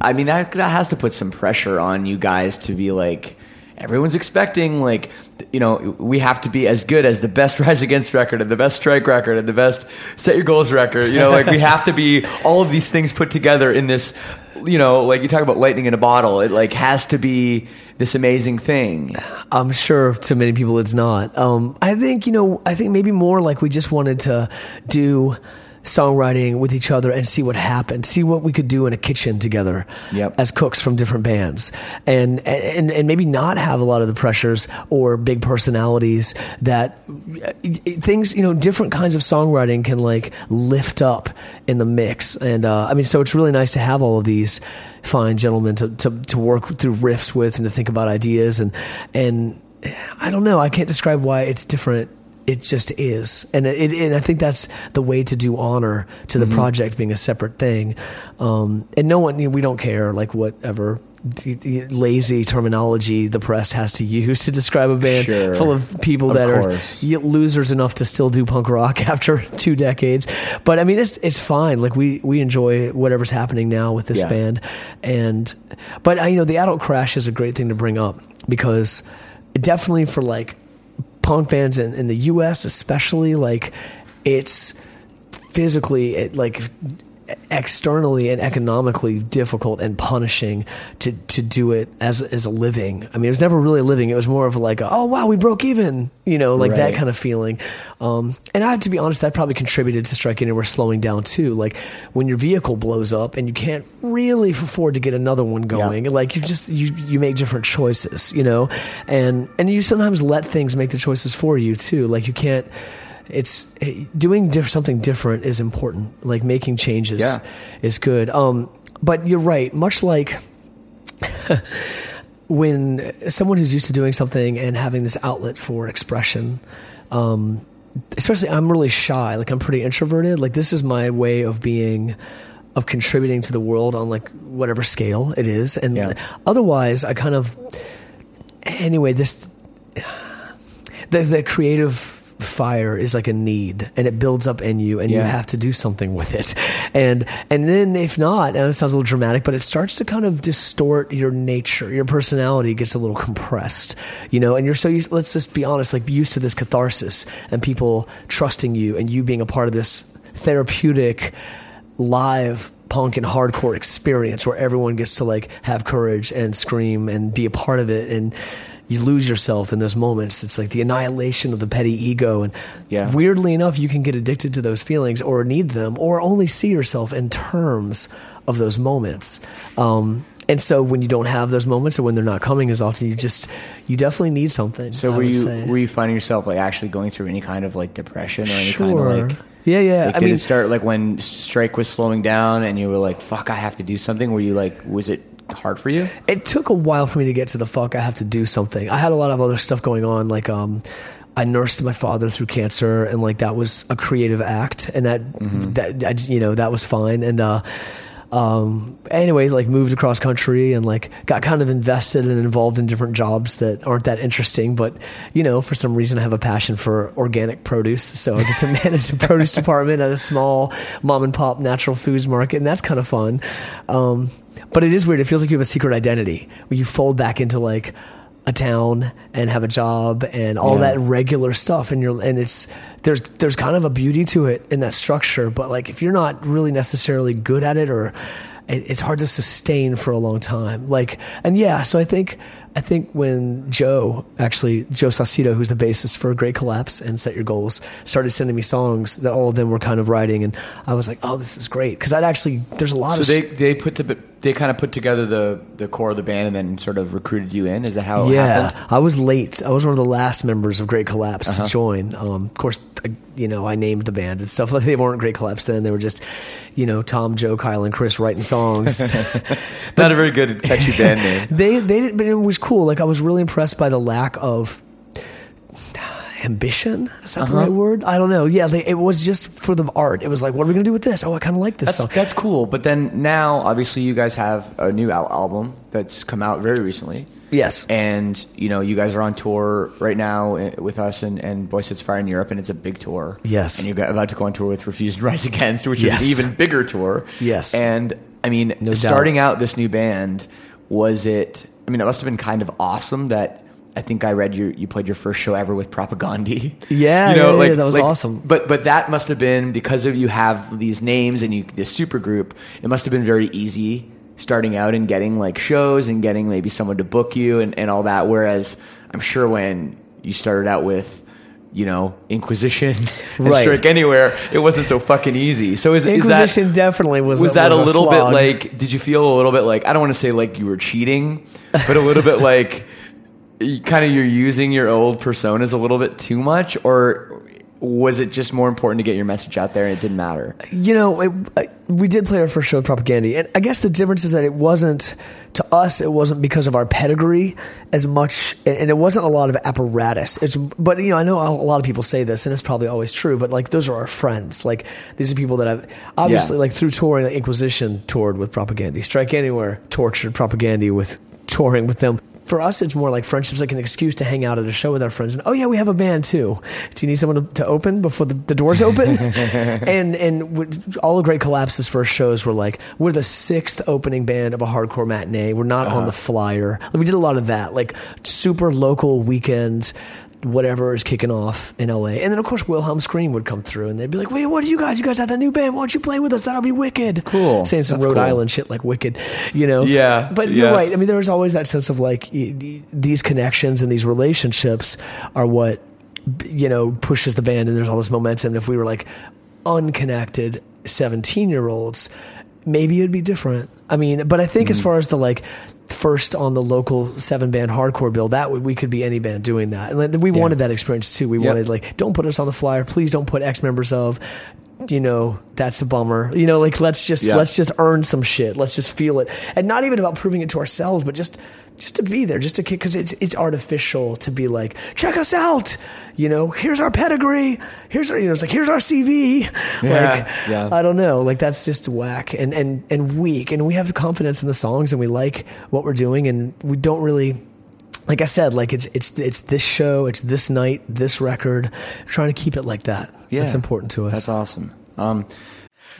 I mean that that has to put some pressure on you guys to be like. Everyone's expecting like you know we have to be as good as the best Rise Against record and the best Strike record and the best Set Your Goals record. You know, like we have to be all of these things put together in this. You know, like you talk about lightning in a bottle. It like has to be this amazing thing. I'm sure to many people it's not. Um, I think you know. I think maybe more like we just wanted to do songwriting with each other and see what happened, see what we could do in a kitchen together Yep. as cooks from different bands, and and and maybe not have a lot of the pressures or big personalities that uh, things you know different kinds of songwriting can like lift up in the mix. And uh, I mean, so it's really nice to have all of these fine gentlemen to, to, to work through riffs with and to think about ideas and and I don't know. I can't describe why it's different. It just is, and it, and I think that's the way to do honor to the project being a separate thing. Um, and no one, you know, we don't care like whatever lazy terminology the press has to use to describe a band Sure. full of people Of that course. are losers enough to still do punk rock after two decades. But I mean, it's it's fine. Like we we enjoy whatever's happening now with this Yeah. band, and but you know, the adult crash is a great thing to bring up because definitely for like punk bands in, in the U.S. especially, like it's physically it, like externally and economically difficult and punishing to to do it as as a living. I mean, it was never really a living. It was more of like, a, oh wow, we broke even, you know, like that kind of feeling. Um, and I have to be honest, that probably contributed to Strike Anywhere slowing down too. Like when your vehicle blows up and you can't really afford to get another one going, like you just you you make different choices, you know, and and you sometimes let things make the choices for you too. Like you can't it's eh, doing diff- something different is important. Like making changes Yeah. is good. Um, but you're right. Much like when someone who's used to doing something and having this outlet for expression, um, especially I'm really shy. Like I'm pretty introverted. Like this is my way of being, of contributing to the world on like whatever scale it is. And Yeah. otherwise, I kind of anyway this the the creative fire is like a need and it builds up in you and you have to do something with it. And and then if not and it sounds a little dramatic but it starts to kind of distort your nature. Your personality gets a little compressed you know and you're so used let's just be honest like used to this catharsis and people trusting you and you being a part of this therapeutic live punk and hardcore experience where everyone gets to like have courage and scream and be a part of it. And you lose yourself in those moments it's like the annihilation of the petty ego and Yeah. weirdly enough you can get addicted to those feelings or need them or only see yourself in terms of those moments um, and so when you don't have those moments or when they're not coming as often you just you definitely need something So I were you say. were you finding yourself like actually going through any kind of like depression or any sure kind of like yeah yeah Like, i did mean it start like when strike was slowing down and you were like, "Fuck, I have to do something"? Were you like, was it hard for you? it took a while for me to get to the fuck I have to do something. I had a lot of other stuff going on, like um, I nursed my father through cancer, and like that was a creative act, and that that I, you know that was fine. And uh, um, anyway, like moved across country and like got kind of invested and involved in different jobs that aren't that interesting, but you know for some reason I have a passion for organic produce, so I get to manage the produce department at a small mom and pop natural foods market, and that's kind of fun. Um, but it is weird. It feels like you have a secret identity where you fold back into like a town and have a job and all Yeah. that regular stuff and you're and it's there's there's kind of a beauty to it in that structure but like if you're not really necessarily good at it or it, it's hard to sustain for a long time like and yeah so i think i think when joe actually joe saucedo who's the bassist for great collapse and set your goals started sending me songs that all of them were kind of writing and i was like oh this is great because i'd actually there's a lot So of they they put the they kind of put together the the core of the band and then sort of recruited you in. Is that how? It yeah, happened? I was late. I was one of the last members of Great Collapse Uh-huh. to join. Um, of course, I, you know, I named the band and stuff. Like they weren't Great Collapse then; they were just, you know, Tom, Joe, Kyle, and Chris writing songs. Not a very good catchy band name. they they didn't, but it was cool. Like I was really impressed by the lack of ambition. Is that the Uh-huh. right word? I don't know. Yeah, they, it was just for the art. It was like, what are we gonna do with this? Oh, I kind of like this That's song. that's cool. But then now, obviously, you guys have a new al- album that's come out very recently. Yes. And you know, you guys are on tour right now eh, with us and, and Boy Sets Fire in Europe, and it's a big tour. Yes. And you're about to go on tour with Refused and Rise Against, which Yes. is an even bigger tour. Yes. And I mean, No doubt. starting out this new band, was it? I mean, it must have been kind of awesome that. I think I read you. You played your first show ever with Propagandhi. Yeah, you know, yeah, yeah, that was like- awesome. But but that must have been because of you have these names and you this super group. It must have been very easy starting out and getting like shows and getting maybe someone to book you and, and all that. Whereas I'm sure when you started out with you know Inquisition and Right. Strike Anywhere, it wasn't so fucking easy. So is, is that Inquisition definitely was. was that a was little bit like? Did you feel a little bit like I don't want to say like you were cheating, but a little bit like kind of you're using your old personas a little bit too much, or was it just more important to get your message out there and it didn't matter? You know, it, we did play our first show with Propagandhi, and I guess the difference is that it wasn't to us, it wasn't because of our pedigree as much, and it wasn't a lot of apparatus. It's, but you know, I know a lot of people say this, and it's probably always true. But like, those are our friends. Like, these are people that I've obviously Yeah. like through touring. Like Inquisition toured with Propagandhi, Strike Anywhere tortured Propagandhi with touring with them. For us, it's more like friendships, like an excuse to hang out at a show with our friends. And oh yeah, we have a band too. Do you need someone to, to open before the, the doors open? and and all the Great Collapse's first shows were like we're the sixth opening band of a hardcore matinee. We're not on uh-huh. the flyer. Like, we did a lot of that, like super local weekends. Whatever is kicking off in LA, and then of course Wilhelm Scream would come through, and they'd be like, "Wait, what are you guys? You guys have that new band? Why don't you play with us? That'll be wicked." Cool. saying some That's Rhode cool. Island shit like wicked, you know. Yeah, but yeah. you're right. I mean, there was always that sense of like these connections and these relationships are what you know pushes the band, and there's all this momentum. And if we were like unconnected 17 year olds, maybe it'd be different. I mean, but I think Mm-hmm. as far as the like first on the local seven band hardcore bill, that would, we could be any band doing that, and we wanted that experience too. We Yep. wanted like don't put us on the flyer, please don't put X members of. You know that's a bummer. You know, like let's just Yeah. let's just earn some shit. Let's just feel it, and not even about proving it to ourselves, but just just to be there, just to kick because it's it's artificial to be like, check us out. You know, here's our pedigree. Here's our you know, it's like here's our CV. Yeah, like yeah. I don't know, like that's just whack and and and weak. And we have confidence in the songs, and we like what we're doing, and we don't really. Like I said, like it's it's it's this show, it's this night, this record. We're trying to keep it like that. Yeah, That's important to us. That's awesome. Um,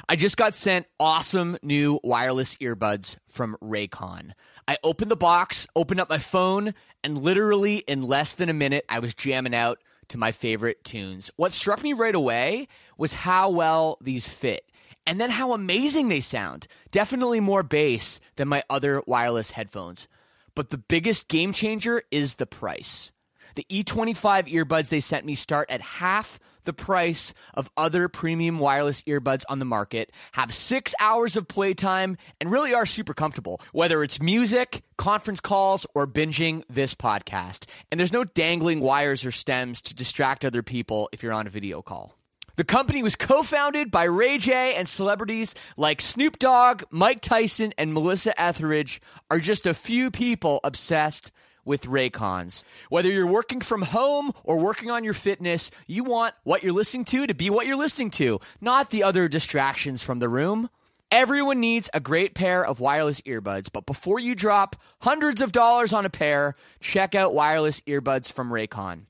I just got sent awesome new wireless earbuds from Raycon. I opened the box, opened up my phone, and literally in less than a minute, I was jamming out to my favorite tunes. What struck me right away was how well these fit. And then how amazing they sound. Definitely more bass than my other wireless headphones. But the biggest game changer is the price. The E25 earbuds they sent me start at half the price of other premium wireless earbuds on the market, have six hours of playtime, and really are super comfortable, whether it's music, conference calls, or binging this podcast. And there's no dangling wires or stems to distract other people if you're on a video call. The company was co founded by Ray J, and celebrities like Snoop Dogg, Mike Tyson, and Melissa Etheridge are just a few people obsessed with Raycons. Whether you're working from home or working on your fitness, you want what you're listening to to be what you're listening to, not the other distractions from the room. Everyone needs a great pair of wireless earbuds, but before you drop hundreds of dollars on a pair, check out wireless earbuds from Raycon.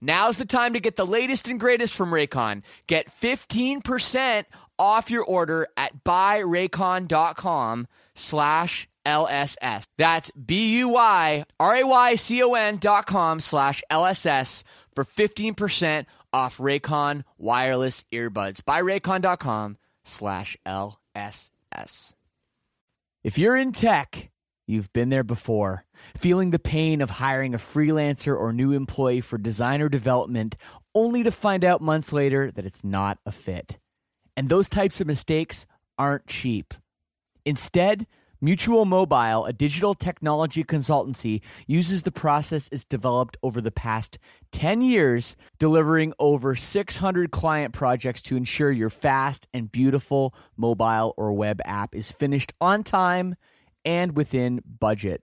Now's the time to get the latest and greatest from Raycon. Get 15% off your order at buyraycon.com slash LSS. That's B-U-Y-R-A-Y-C-O-N dot com slash LSS for 15% off Raycon wireless earbuds. Buyraycon.com slash LSS. If you're in tech, you've been there before. Feeling the pain of hiring a freelancer or new employee for designer development only to find out months later that it's not a fit. And those types of mistakes aren't cheap. Instead, Mutual Mobile, a digital technology consultancy, uses the process it's developed over the past 10 years, delivering over 600 client projects to ensure your fast and beautiful mobile or web app is finished on time and within budget.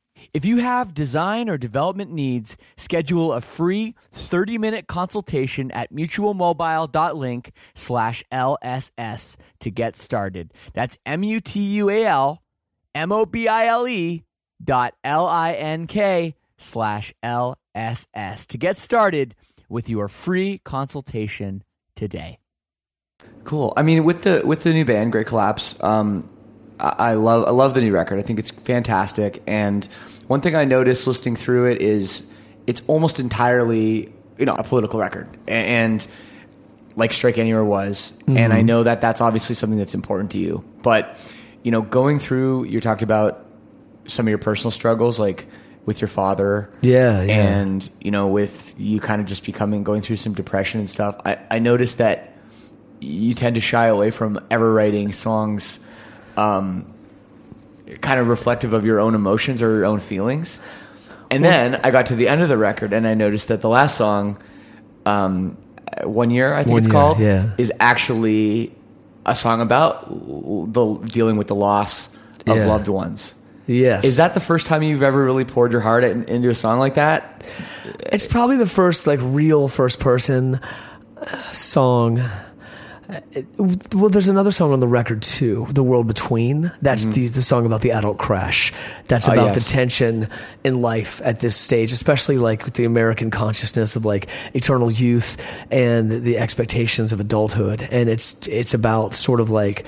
If you have design or development needs, schedule a free 30-minute consultation at mutualmobile.link slash LSS to get started. That's M-U-T-U-A-L M-O-B-I-L-E dot L-I-N-K slash LSS to get started with your free consultation today. Cool. I mean, with the with the new band, Great Collapse, um, I, love I love the new record. I think it's fantastic. And one thing I noticed listening through it is it's almost entirely you know a political record, and like Strike Anywhere was. And I mm-hmm. know that that's obviously something that's important to you. But you know, going through, you talked about some of your personal struggles, like with your father. Yeah, yeah. And you know, with you kind of just becoming going through some depression and stuff. I, I noticed that you tend to shy away from ever writing songs, um, kind of reflective of your own emotions or your own feelings. And then I got to the end of the record and I noticed that the last song, um, one year I think it's Year, called, yeah. is actually a song about the dealing with the loss of Yeah. loved ones. Yes. Is that the first time you've ever really poured your heart into a song like that? It's probably the first like real first person song. Uh, Well, there's another song on the record too, "The World Between." That's the the song about the adult crash. That's Mm-hmm. Ah, about the tension in life at this stage, especially like with the American consciousness of like eternal youth and the expectations of adulthood. And it's it's about sort of like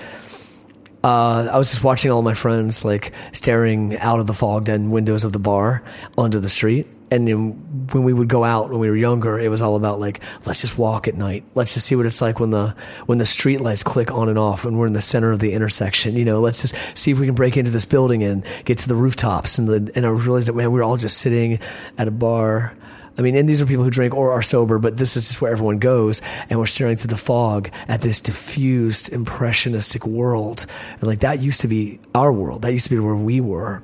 uh, I was just watching all my friends like staring out of the fogged in windows of the bar onto the street. And then when we would go out when we were younger, it was all about like, let's just walk at night. Let's just see what it's like when the when the street lights click on and off when we're in the center of the intersection. You know, let's just see if we can break into this building and get to the rooftops. And the, and I realized that man, we were all just sitting at a bar. I mean, and these are people who drink or are sober, but this is just where everyone goes, and we're staring through the fog at this diffused, impressionistic world. And like that used to be our world. That used to be where we were.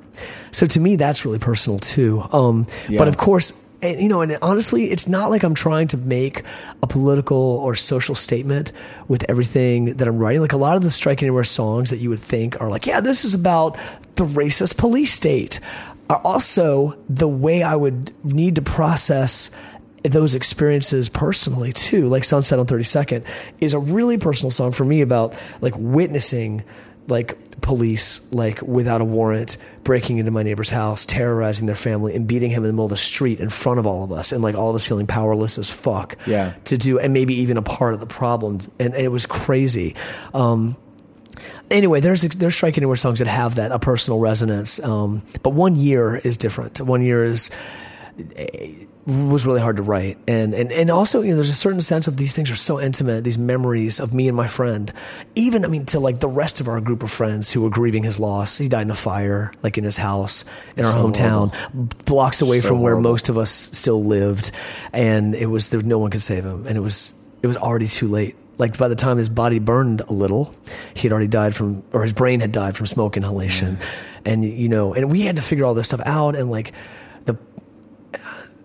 So to me, that's really personal too. Um, Yeah. But of course, and, you know, and honestly, it's not like I'm trying to make a political or social statement with everything that I'm writing. Like a lot of the Strike Anywhere songs that you would think are like, yeah, this is about the racist police state, also the way I would need to process those experiences personally too. Like Sunset on 32nd is a really personal song for me about like witnessing like police like without a warrant breaking into my neighbor's house terrorizing their family and beating him in the middle of the street in front of all of us and like all of us feeling powerless as fuck Yeah. to do and maybe even a part of the problem and, and it was crazy um anyway, there's there's Strike Anywhere songs that have that a personal resonance. Um, but one year is different. One year is was really hard to write, and and and also you know there's a certain sense of these things are so intimate. These memories of me and my friend, even I mean to like the rest of our group of friends who were grieving his loss. He died in a fire, like in his house in our hometown, blocks away So from where horrible. most of us still lived, and it was there no one could save him, and it was it was already too late. Like by the time his body burned a little, he had already died from, or his brain had died from smoke inhalation, and you know, and we had to figure all this stuff out, and like the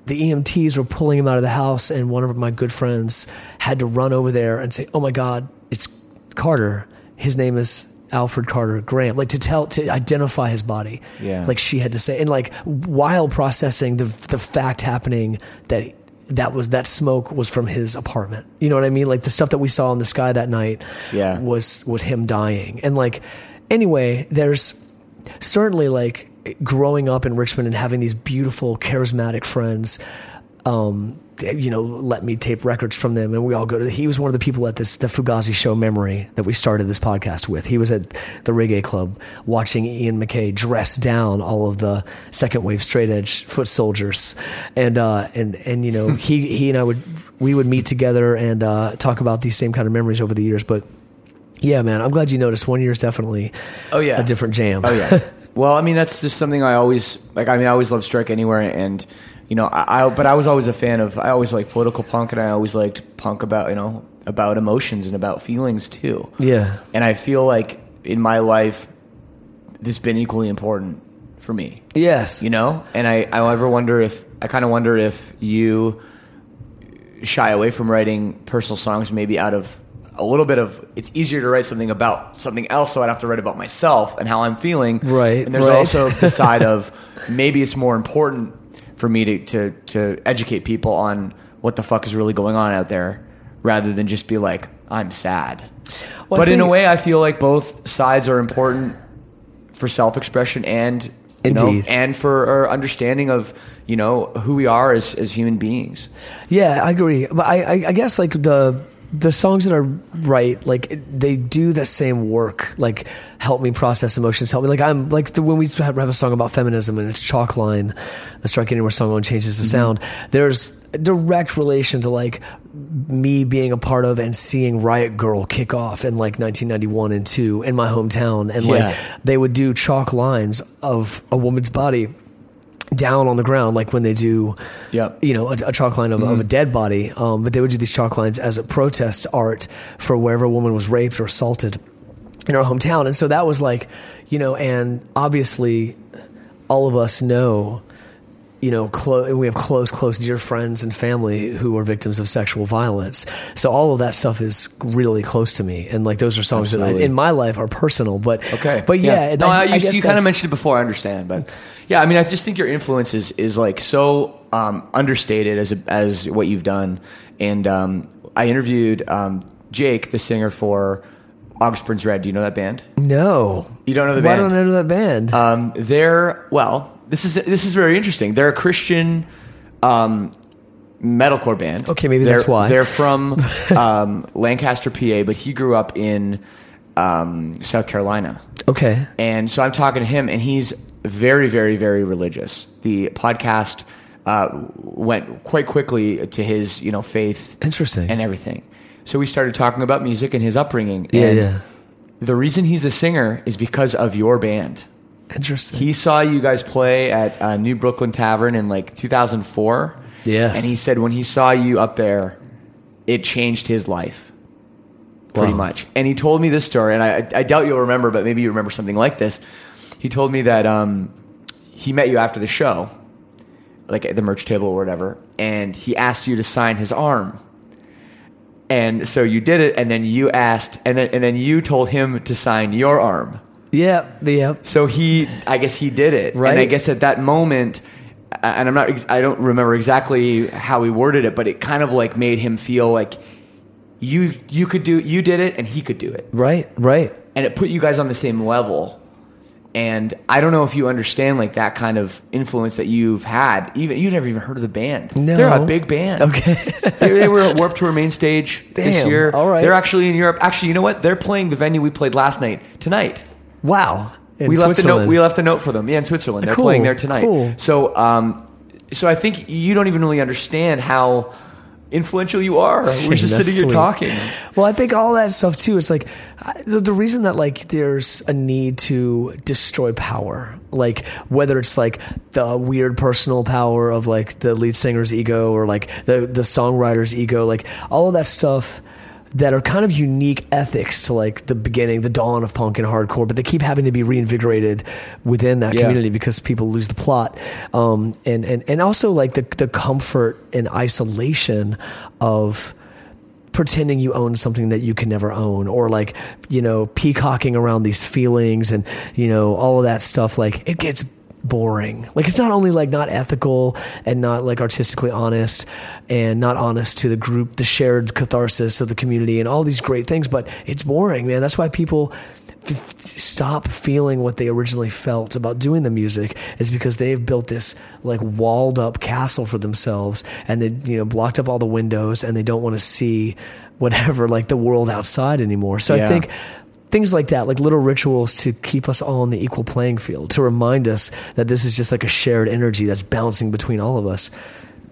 the EMTs were pulling him out of the house, and one of my good friends had to run over there and say, "Oh my God, it's Carter. His name is." Alfred Carter Graham, like to tell to identify his body, Yeah. Like she had to say, and like while processing the the fact happening that that was that smoke was from his apartment. You know what I mean? Like the stuff that we saw in the sky that night, Yeah. was was him dying. And like anyway, there's certainly like growing up in Richmond and having these beautiful, charismatic friends. Um, you know, let me tape records from them, and we all go to. He was one of the people at this the Fugazi show memory that we started this podcast with. He was at the reggae club watching Ian MacKaye dress down all of the second wave straight edge foot soldiers, and uh, and and you know he he and I would we would meet together and uh, talk about these same kind of memories over the years, but. Yeah, man, I'm glad you noticed. One year is definitely Oh, yeah. a different jam. Oh yeah. well, I mean that's just something I always like. I mean, I always love Strike Anywhere, and you know, I, I but I was always a fan of. I always liked political punk, and I always liked punk about you know about emotions and about feelings too. Yeah. And I feel like in my life, this has been equally important for me. Yes. You know, and I I ever wonder if I kind of wonder if you shy away from writing personal songs maybe out of a little bit of it's easier to write something about something else so I don't have to write about myself and how I'm feeling. Right, And there's right. also the side of maybe it's more important for me to, to to educate people on what the fuck is really going on out there rather than just be like, I'm sad. Well, but in a way I feel like both sides are important for self expression and you know, Indeed. and for our understanding of you know who we are as, as human beings. Yeah, I agree. But I, I, I guess like the the songs that I write, like they do the same work. Like help me process emotions. Help me. Like I'm like the, when we have, have a song about feminism and it's chalk line, the strike anywhere song on changes the mm-hmm. sound. There's a direct relation to like me being a part of and seeing Riot Grrrl kick off in like 1991 and 2 in my hometown. And Yeah. like they would do chalk lines of a woman's body down on the ground, like when they do, Yep. you know, a, a chalk line of, of a dead body. Um, but they would do these chalk lines as a protest art for wherever a woman was raped or assaulted in our hometown. And so that was like, you know, and obviously all of us know, you know, clo- we have close, close, dear friends and family who are victims of sexual violence. So all of that stuff is really close to me. And like those are songs that I, in my life are personal. But, Okay. but yeah, no, I, you, I guess you kind of mentioned it before. I understand, but yeah, I mean, I just think your influence is, is like so um, understated as a, as what you've done. And um, I interviewed um, Jake, the singer for August Burns Red. Do you know that band? No. You don't know the Why band? don't I know that band? Um, they're well. This is this is very interesting. They're a Christian um, metalcore band. Okay, maybe They're- that's why. They're from um, Lancaster, PA, but he grew up in um, South Carolina. okay. And so I'm talking to him, and he's very, very, very religious. The podcast uh, went quite quickly to his, you know, faith, Interesting. and everything. So we started talking about music and his upbringing. Yeah, and yeah. The reason he's a singer is because of your band. Interesting. He saw you guys play at uh, New Brooklyn Tavern in like 2004. Yes. And he said when he saw you up there, it changed his life. Pretty Wow. much. And he told me this story, and I, I doubt you'll remember, but maybe you remember something like this. He told me that um, he met you after the show, like at the merch table or whatever, and he asked you to sign his arm. And so you did it, and then you asked, and then, and then you told him to sign your arm. Yeah, yeah. So he, I guess he did it, Right. And I guess at that moment, and I'm not, I don't remember exactly how he worded it, but it kind of like made him feel like you, you could do, you did it, and he could do it, Right, right. and it put you guys on the same level. And I don't know if you understand like that kind of influence that you've had. Even you never even heard of the band. No. they're a big band. Okay. they, they were at Warped Tour main stage this year. all right. They're actually in Europe. Actually, you know what? They're playing the venue we played last night tonight wow. In we left a note. We left a note for them. Yeah, in Switzerland, they're Cool, playing there tonight. cool. So, um, so I think you don't even really understand how influential you are. We're just sitting here talking. Well, I think all that stuff too. It's like the, the reason that like there's a need to destroy power, like whether it's like the weird personal power of like the lead singer's ego or like the the songwriter's ego, like all of that stuff that are kind of unique ethics to like the beginning, the dawn of punk and hardcore, but they keep having to be reinvigorated within that Yeah. community because people lose the plot, um, and and and also like the the comfort and isolation of pretending you own something that you can never own or like you know peacocking around these feelings and you know all of that stuff like it gets boring. Like it's not only like not ethical and not like artistically honest and not honest to the group the shared catharsis of the community and all these great things but it's boring man. That's why people f- stop feeling what they originally felt about doing the music is because they've built this like walled up castle for themselves and they you know blocked up all the windows and they don't want to see whatever like the world outside anymore. So Yeah. i think things like that like little rituals to keep us all on the equal playing field to remind us that this is just like a shared energy that's bouncing between all of us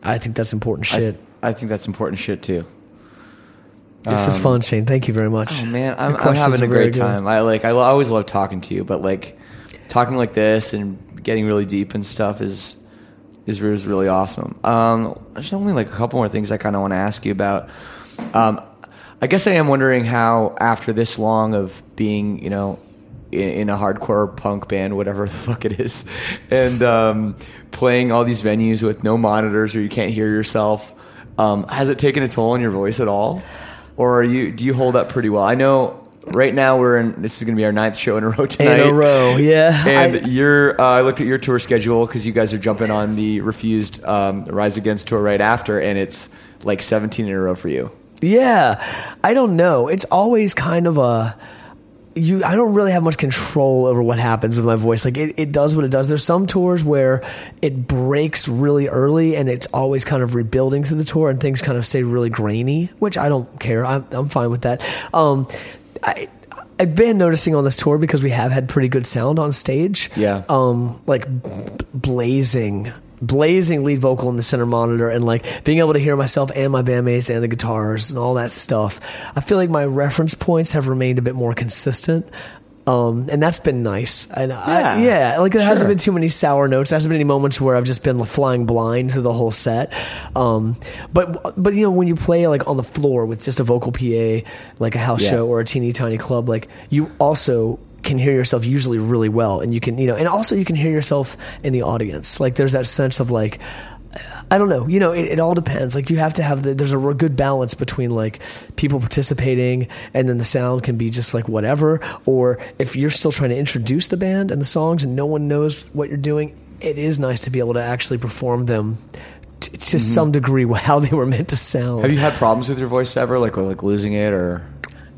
i think that's important shit I, I think that's important shit too. this is fun shane thank you very much Oh man, I'm, I'm having a great good. time. I like. I, I always love talking to you, but like talking like this and getting really deep and stuff is is, is really awesome. Um, there's only like a couple more things I kind of want to ask you about. Um, I guess I am wondering how after this long of being, you know, in, in a hardcore punk band, whatever the fuck it is, and um, playing all these venues with no monitors or you can't hear yourself, um, has it taken a toll on your voice at all, or are you do you hold up pretty well? I know. Right now we're in. This is going to be our ninth show in a row tonight. in a row yeah And I- you're, uh, I looked at your tour schedule because you guys are jumping on the refused um, Rise Against tour right after, and it's like 17 in a row for you. Yeah, I don't know. It's always kind of a you. I don't really have much control over what happens with my voice. Like it, it does what it does. There's some tours where it breaks really early, and it's always kind of rebuilding through the tour, and things kind of stay really grainy, which I don't care. I'm, I'm fine with that. Um, I. I've been noticing on this tour because we have had pretty good sound on stage. Yeah. Um, like b- blazing blazing lead vocal in the center monitor and like being able to hear myself and my bandmates and the guitars and all that stuff. I feel like my reference points have remained a bit more consistent. Um, and that's been nice. And I, Yeah, yeah, like there hasn't been too many sour notes. There hasn't been any moments where I've just been flying blind through the whole set. Um, but but you know when you play like on the floor with just a vocal PA, like a house Yeah. show or a teeny tiny club, like you also can hear yourself usually really well, and you can you know, and also you can hear yourself in the audience. Like there's that sense of like. I don't know. You know, it, it all depends. Like you have to have the, there's a good balance between like people participating and then the sound can be just like whatever. Or if you're still trying to introduce the band and the songs and no one knows what you're doing, it is nice to be able to actually perform them t- to mm-hmm. some degree how they were meant to sound. Have you had problems with your voice ever, like or, like losing it, or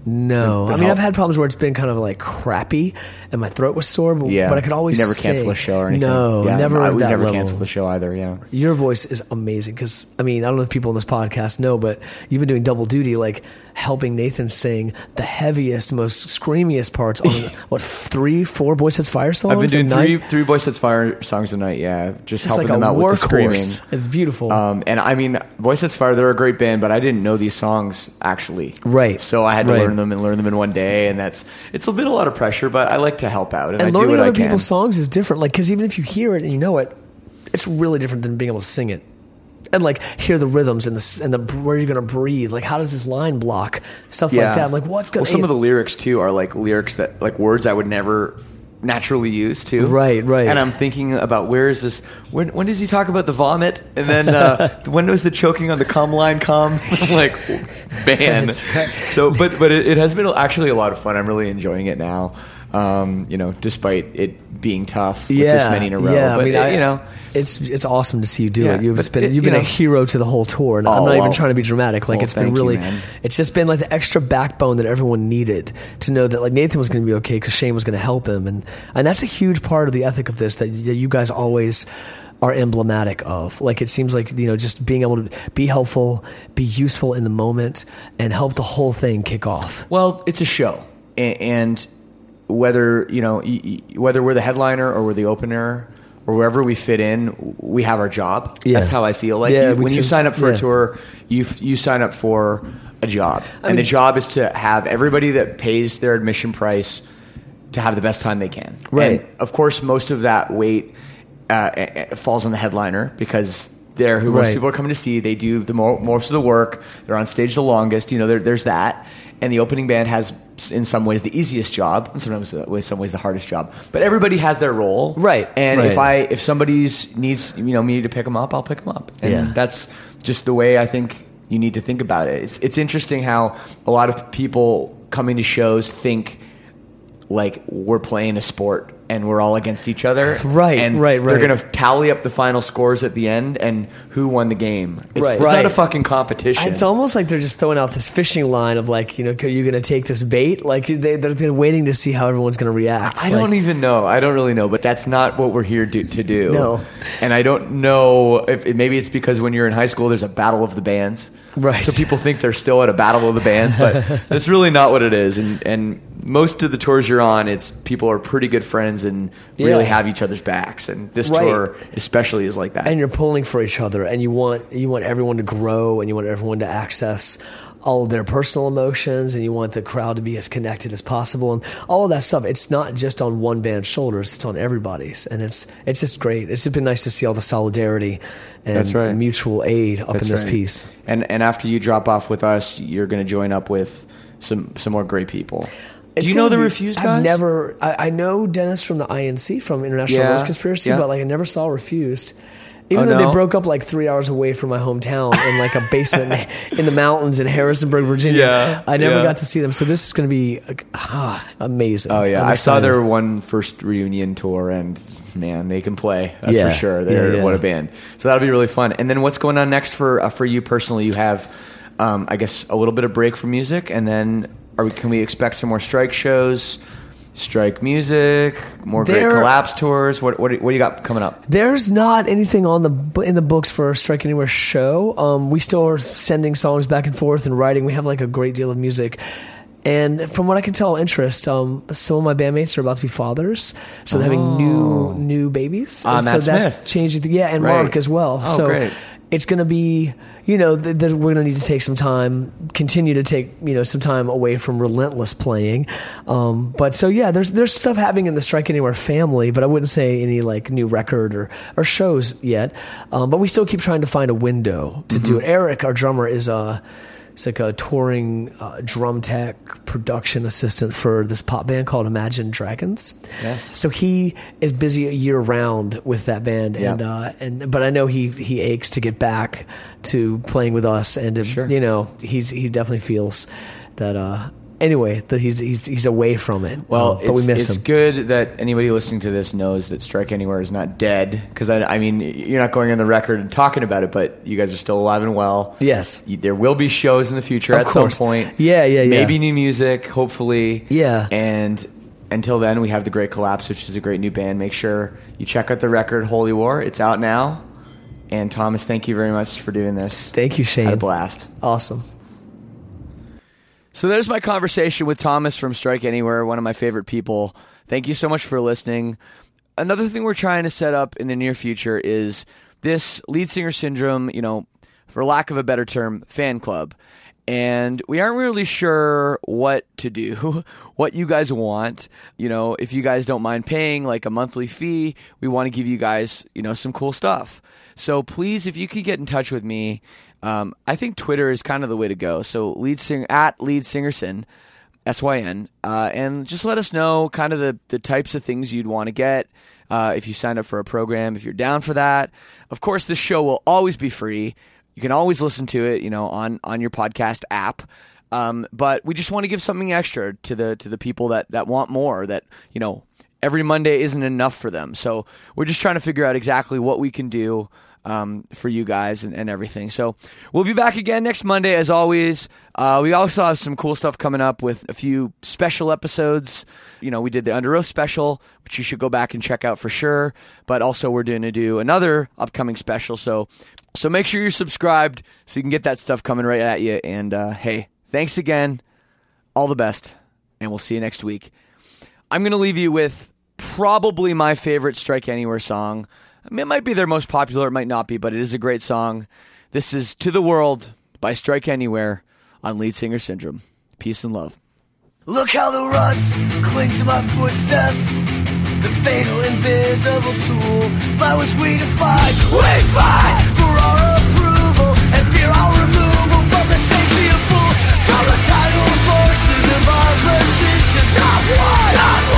No, I mean I've had problems where it's been kind of like crappy, and my throat was sore. But, yeah? but I could always you never sing. cancel a show or anything. No, yeah, never. I, that never level. canceled the show either. Yeah. Your voice is amazing because I mean I don't know if people on this podcast know, but you've been doing double duty, like helping Nathan sing the heaviest, most screamiest parts on what three, four Boy Sets Fire songs. I've been doing a night? three three Boy Sets Fire songs a night. Yeah, just Just helping like them out with the screaming. It's beautiful. Um, and I mean, Boy Sets Fire, they're a great band, but I didn't know these songs actually. Right. So I had to Right. learn them and learn them in one day, and that's it's a bit a lot of pressure, but I like to help out and, I and do learning other people's songs is different. Like because even if you hear it and you know it, it's really different than being able to sing it. And like hear the rhythms and the and the where you're gonna breathe. Like how does this line block stuff like that? I'm like what's gonna Well, some of the lyrics too are like lyrics that like words I would never naturally use too. Right, right. And I'm thinking about where is this? When when does he talk about the vomit? And then uh, when was the choking on the cum line come? Like, man. Right. So, but but it, it has been actually a lot of fun. I'm really enjoying it now. Um, you know, despite it being tough with this many in a row. Yeah, but I mean, I, you know, it's it's awesome to see you do Yeah, it. You've been it- you've you been a hero to the whole tour, and I'm Oh, not even well. trying to be dramatic. Like it's been thank you, really, it's just been like the extra backbone that everyone needed to know that like Nathan was going to be okay because Shane was going to help him, and and that's a huge part of the ethic of this that you guys always are emblematic of. Like it seems like you know just being able to be helpful, be useful in the moment, and help the whole thing kick off. Well, it's a show, and whether you know whether we're the headliner or we're the opener or wherever we fit in, we have our job. Yeah. That's how I feel. Like Yeah, you, when you sign up for Yeah. a tour, you you sign up for a job, and mean- the job is to have everybody that pays their admission price to have the best time they can. Right. And of course, most of that weight uh, falls on the headliner because they're who most people are coming to see. They do the mo- most of the work. They're on stage the longest. You know, there, there's that. And the opening band has, in some ways, the easiest job, and sometimes, in some ways, the hardest job. But everybody has their role, Right, And if I, if somebody's needs, you know, me to pick them up, I'll pick them up. And Yeah. that's just the way I think you need to think about it. It's it's interesting how a lot of people coming to shows think like we're playing a sport and we're all against each other. Right, and right, They're going to tally up the final scores at the end and who won the game. It's, Right. it's not Right. a fucking competition. It's almost like they're just throwing out this fishing line of like, you know, are you going to take this bait? Like they, they're, they're waiting to see how everyone's going to react. I Like, don't even know. I don't really know, but that's not what we're here do, to do. No. And I don't know if maybe it's because when you're in high school, there's a battle of the bands. Right. So people think they're still at a battle of the bands, but that's really not what it is. And and most of the tours you're on, it's people are pretty good friends and really have each other's backs. And this Right. tour especially is like that. and you're pulling for each other and you want you want everyone to grow and you want everyone to access all of their personal emotions and you want the crowd to be as connected as possible and all of that stuff it's not just on one band's shoulders it's on everybody's and it's it's just great it's just been nice to see all the solidarity and right. mutual aid up That's in this right. piece And and after you drop off with us, you're going to join up with some some more great people. It's Do you know the be- Refused guys? I've never. I, I know Dennis from the INC from International Yeah, Noise Conspiracy, yeah. but like I never saw Refused. Even Oh, though no? they broke up like three hours away from my hometown in like a basement in the mountains in Harrisonburg, Virginia, Yeah, I never yeah. got to see them. So this is going to be ah, amazing. Oh yeah, I'm saw their one first reunion tour, and man, they can play. That's Yeah, for sure. They're what a band. So that'll be really fun. And then what's going on next for uh, for you personally? You have, um, I guess, a little bit of break from music, and then are we? Can we expect some more strike shows? Strike music, more great collapse tours. What what do, what do you got coming up? There's not anything on the in the books for a Strike Anywhere show. Um, we still are sending songs back and forth and writing. We have like a great deal of music And from what I can tell, interest. Um, some of my bandmates are about to be fathers, so they're having new new babies. And so Matt that's changing. The, yeah, and Right. Mark as well. Oh, so great. it's going to be, you know, that that we're going to need to take some time, continue to take, you know, some time away from relentless playing. Um, but so yeah, there's there's stuff happening in the Strike Anywhere family, but I wouldn't say any like new record or or shows yet. Um, but we still keep trying to find a window to do it. Eric, our drummer, is uh He's like a touring uh, drum tech production assistant for this pop band called Imagine Dragons. Yes. So he is busy year round with that band, and Yeah. uh, and but I know he he aches to get back to playing with us, and to, Sure. you know he's he definitely feels that. Uh, anyway, that he's he's he's away from it. Well, Um, but we it's, miss it's him. good that anybody listening to this knows that Strike Anywhere is not dead. Because I, I mean, you're not going on the record and talking about it, but you guys are still alive and well. Yes. You- there will be shows in the future Of at course. some point. Yeah, yeah, yeah. Maybe new music, hopefully. Yeah. And until then, we have the Great Collapse, which is a great new band. Make sure you check out the record Holy War. It's out now. And Thomas, thank you very much for doing this. Thank you, Shane. Had a blast. Awesome. So there's my conversation with Thomas from Strike Anywhere, one of my favorite people. Thank you so much for listening. Another thing we're trying to set up in the near future is this lead singer syndrome, you know, for lack of a better term, fan club. And we aren't really sure what to do, what you guys want. You know, if you guys don't mind paying like a monthly fee, we want to give you guys, you know, some cool stuff. So please, if you could get in touch with me, um, I think Twitter is kind of the way to go. So lead singer at lead singerson, S Y N, uh, and just let us know kind of the the types of things you'd want to get. Uh, if you sign up for a program, if you're down for that, of course, this show will always be free. You can always listen to it, you know, on on your podcast app. Um, but we just want to give something extra to the to the people that that want more. That you know, every Monday isn't enough for them. So we're just trying to figure out exactly what we can do um, for you guys and, and everything. So we'll be back again next Monday, as always. Uh, we also have some cool stuff coming up with a few special episodes. You know, we did the Underoath special, which you should go back and check out for sure. But also, we're going to do another upcoming special. So, so make sure you're subscribed so you can get that stuff coming right at you. And uh, hey, thanks again. All the best, and we'll see you next week. I'm going to leave you with probably my favorite Strike Anywhere song. I mean, it might be their most popular, it might not be, but it is a great song. This is To the World by Strike Anywhere on Lead Singer Syndrome. Peace and love. Look how the ruts cling to my footsteps. The fatal invisible tool by which we defy. We fight for our approval and fear our removal from the safety of fool. From the tidal forces of our positions. Not one, not one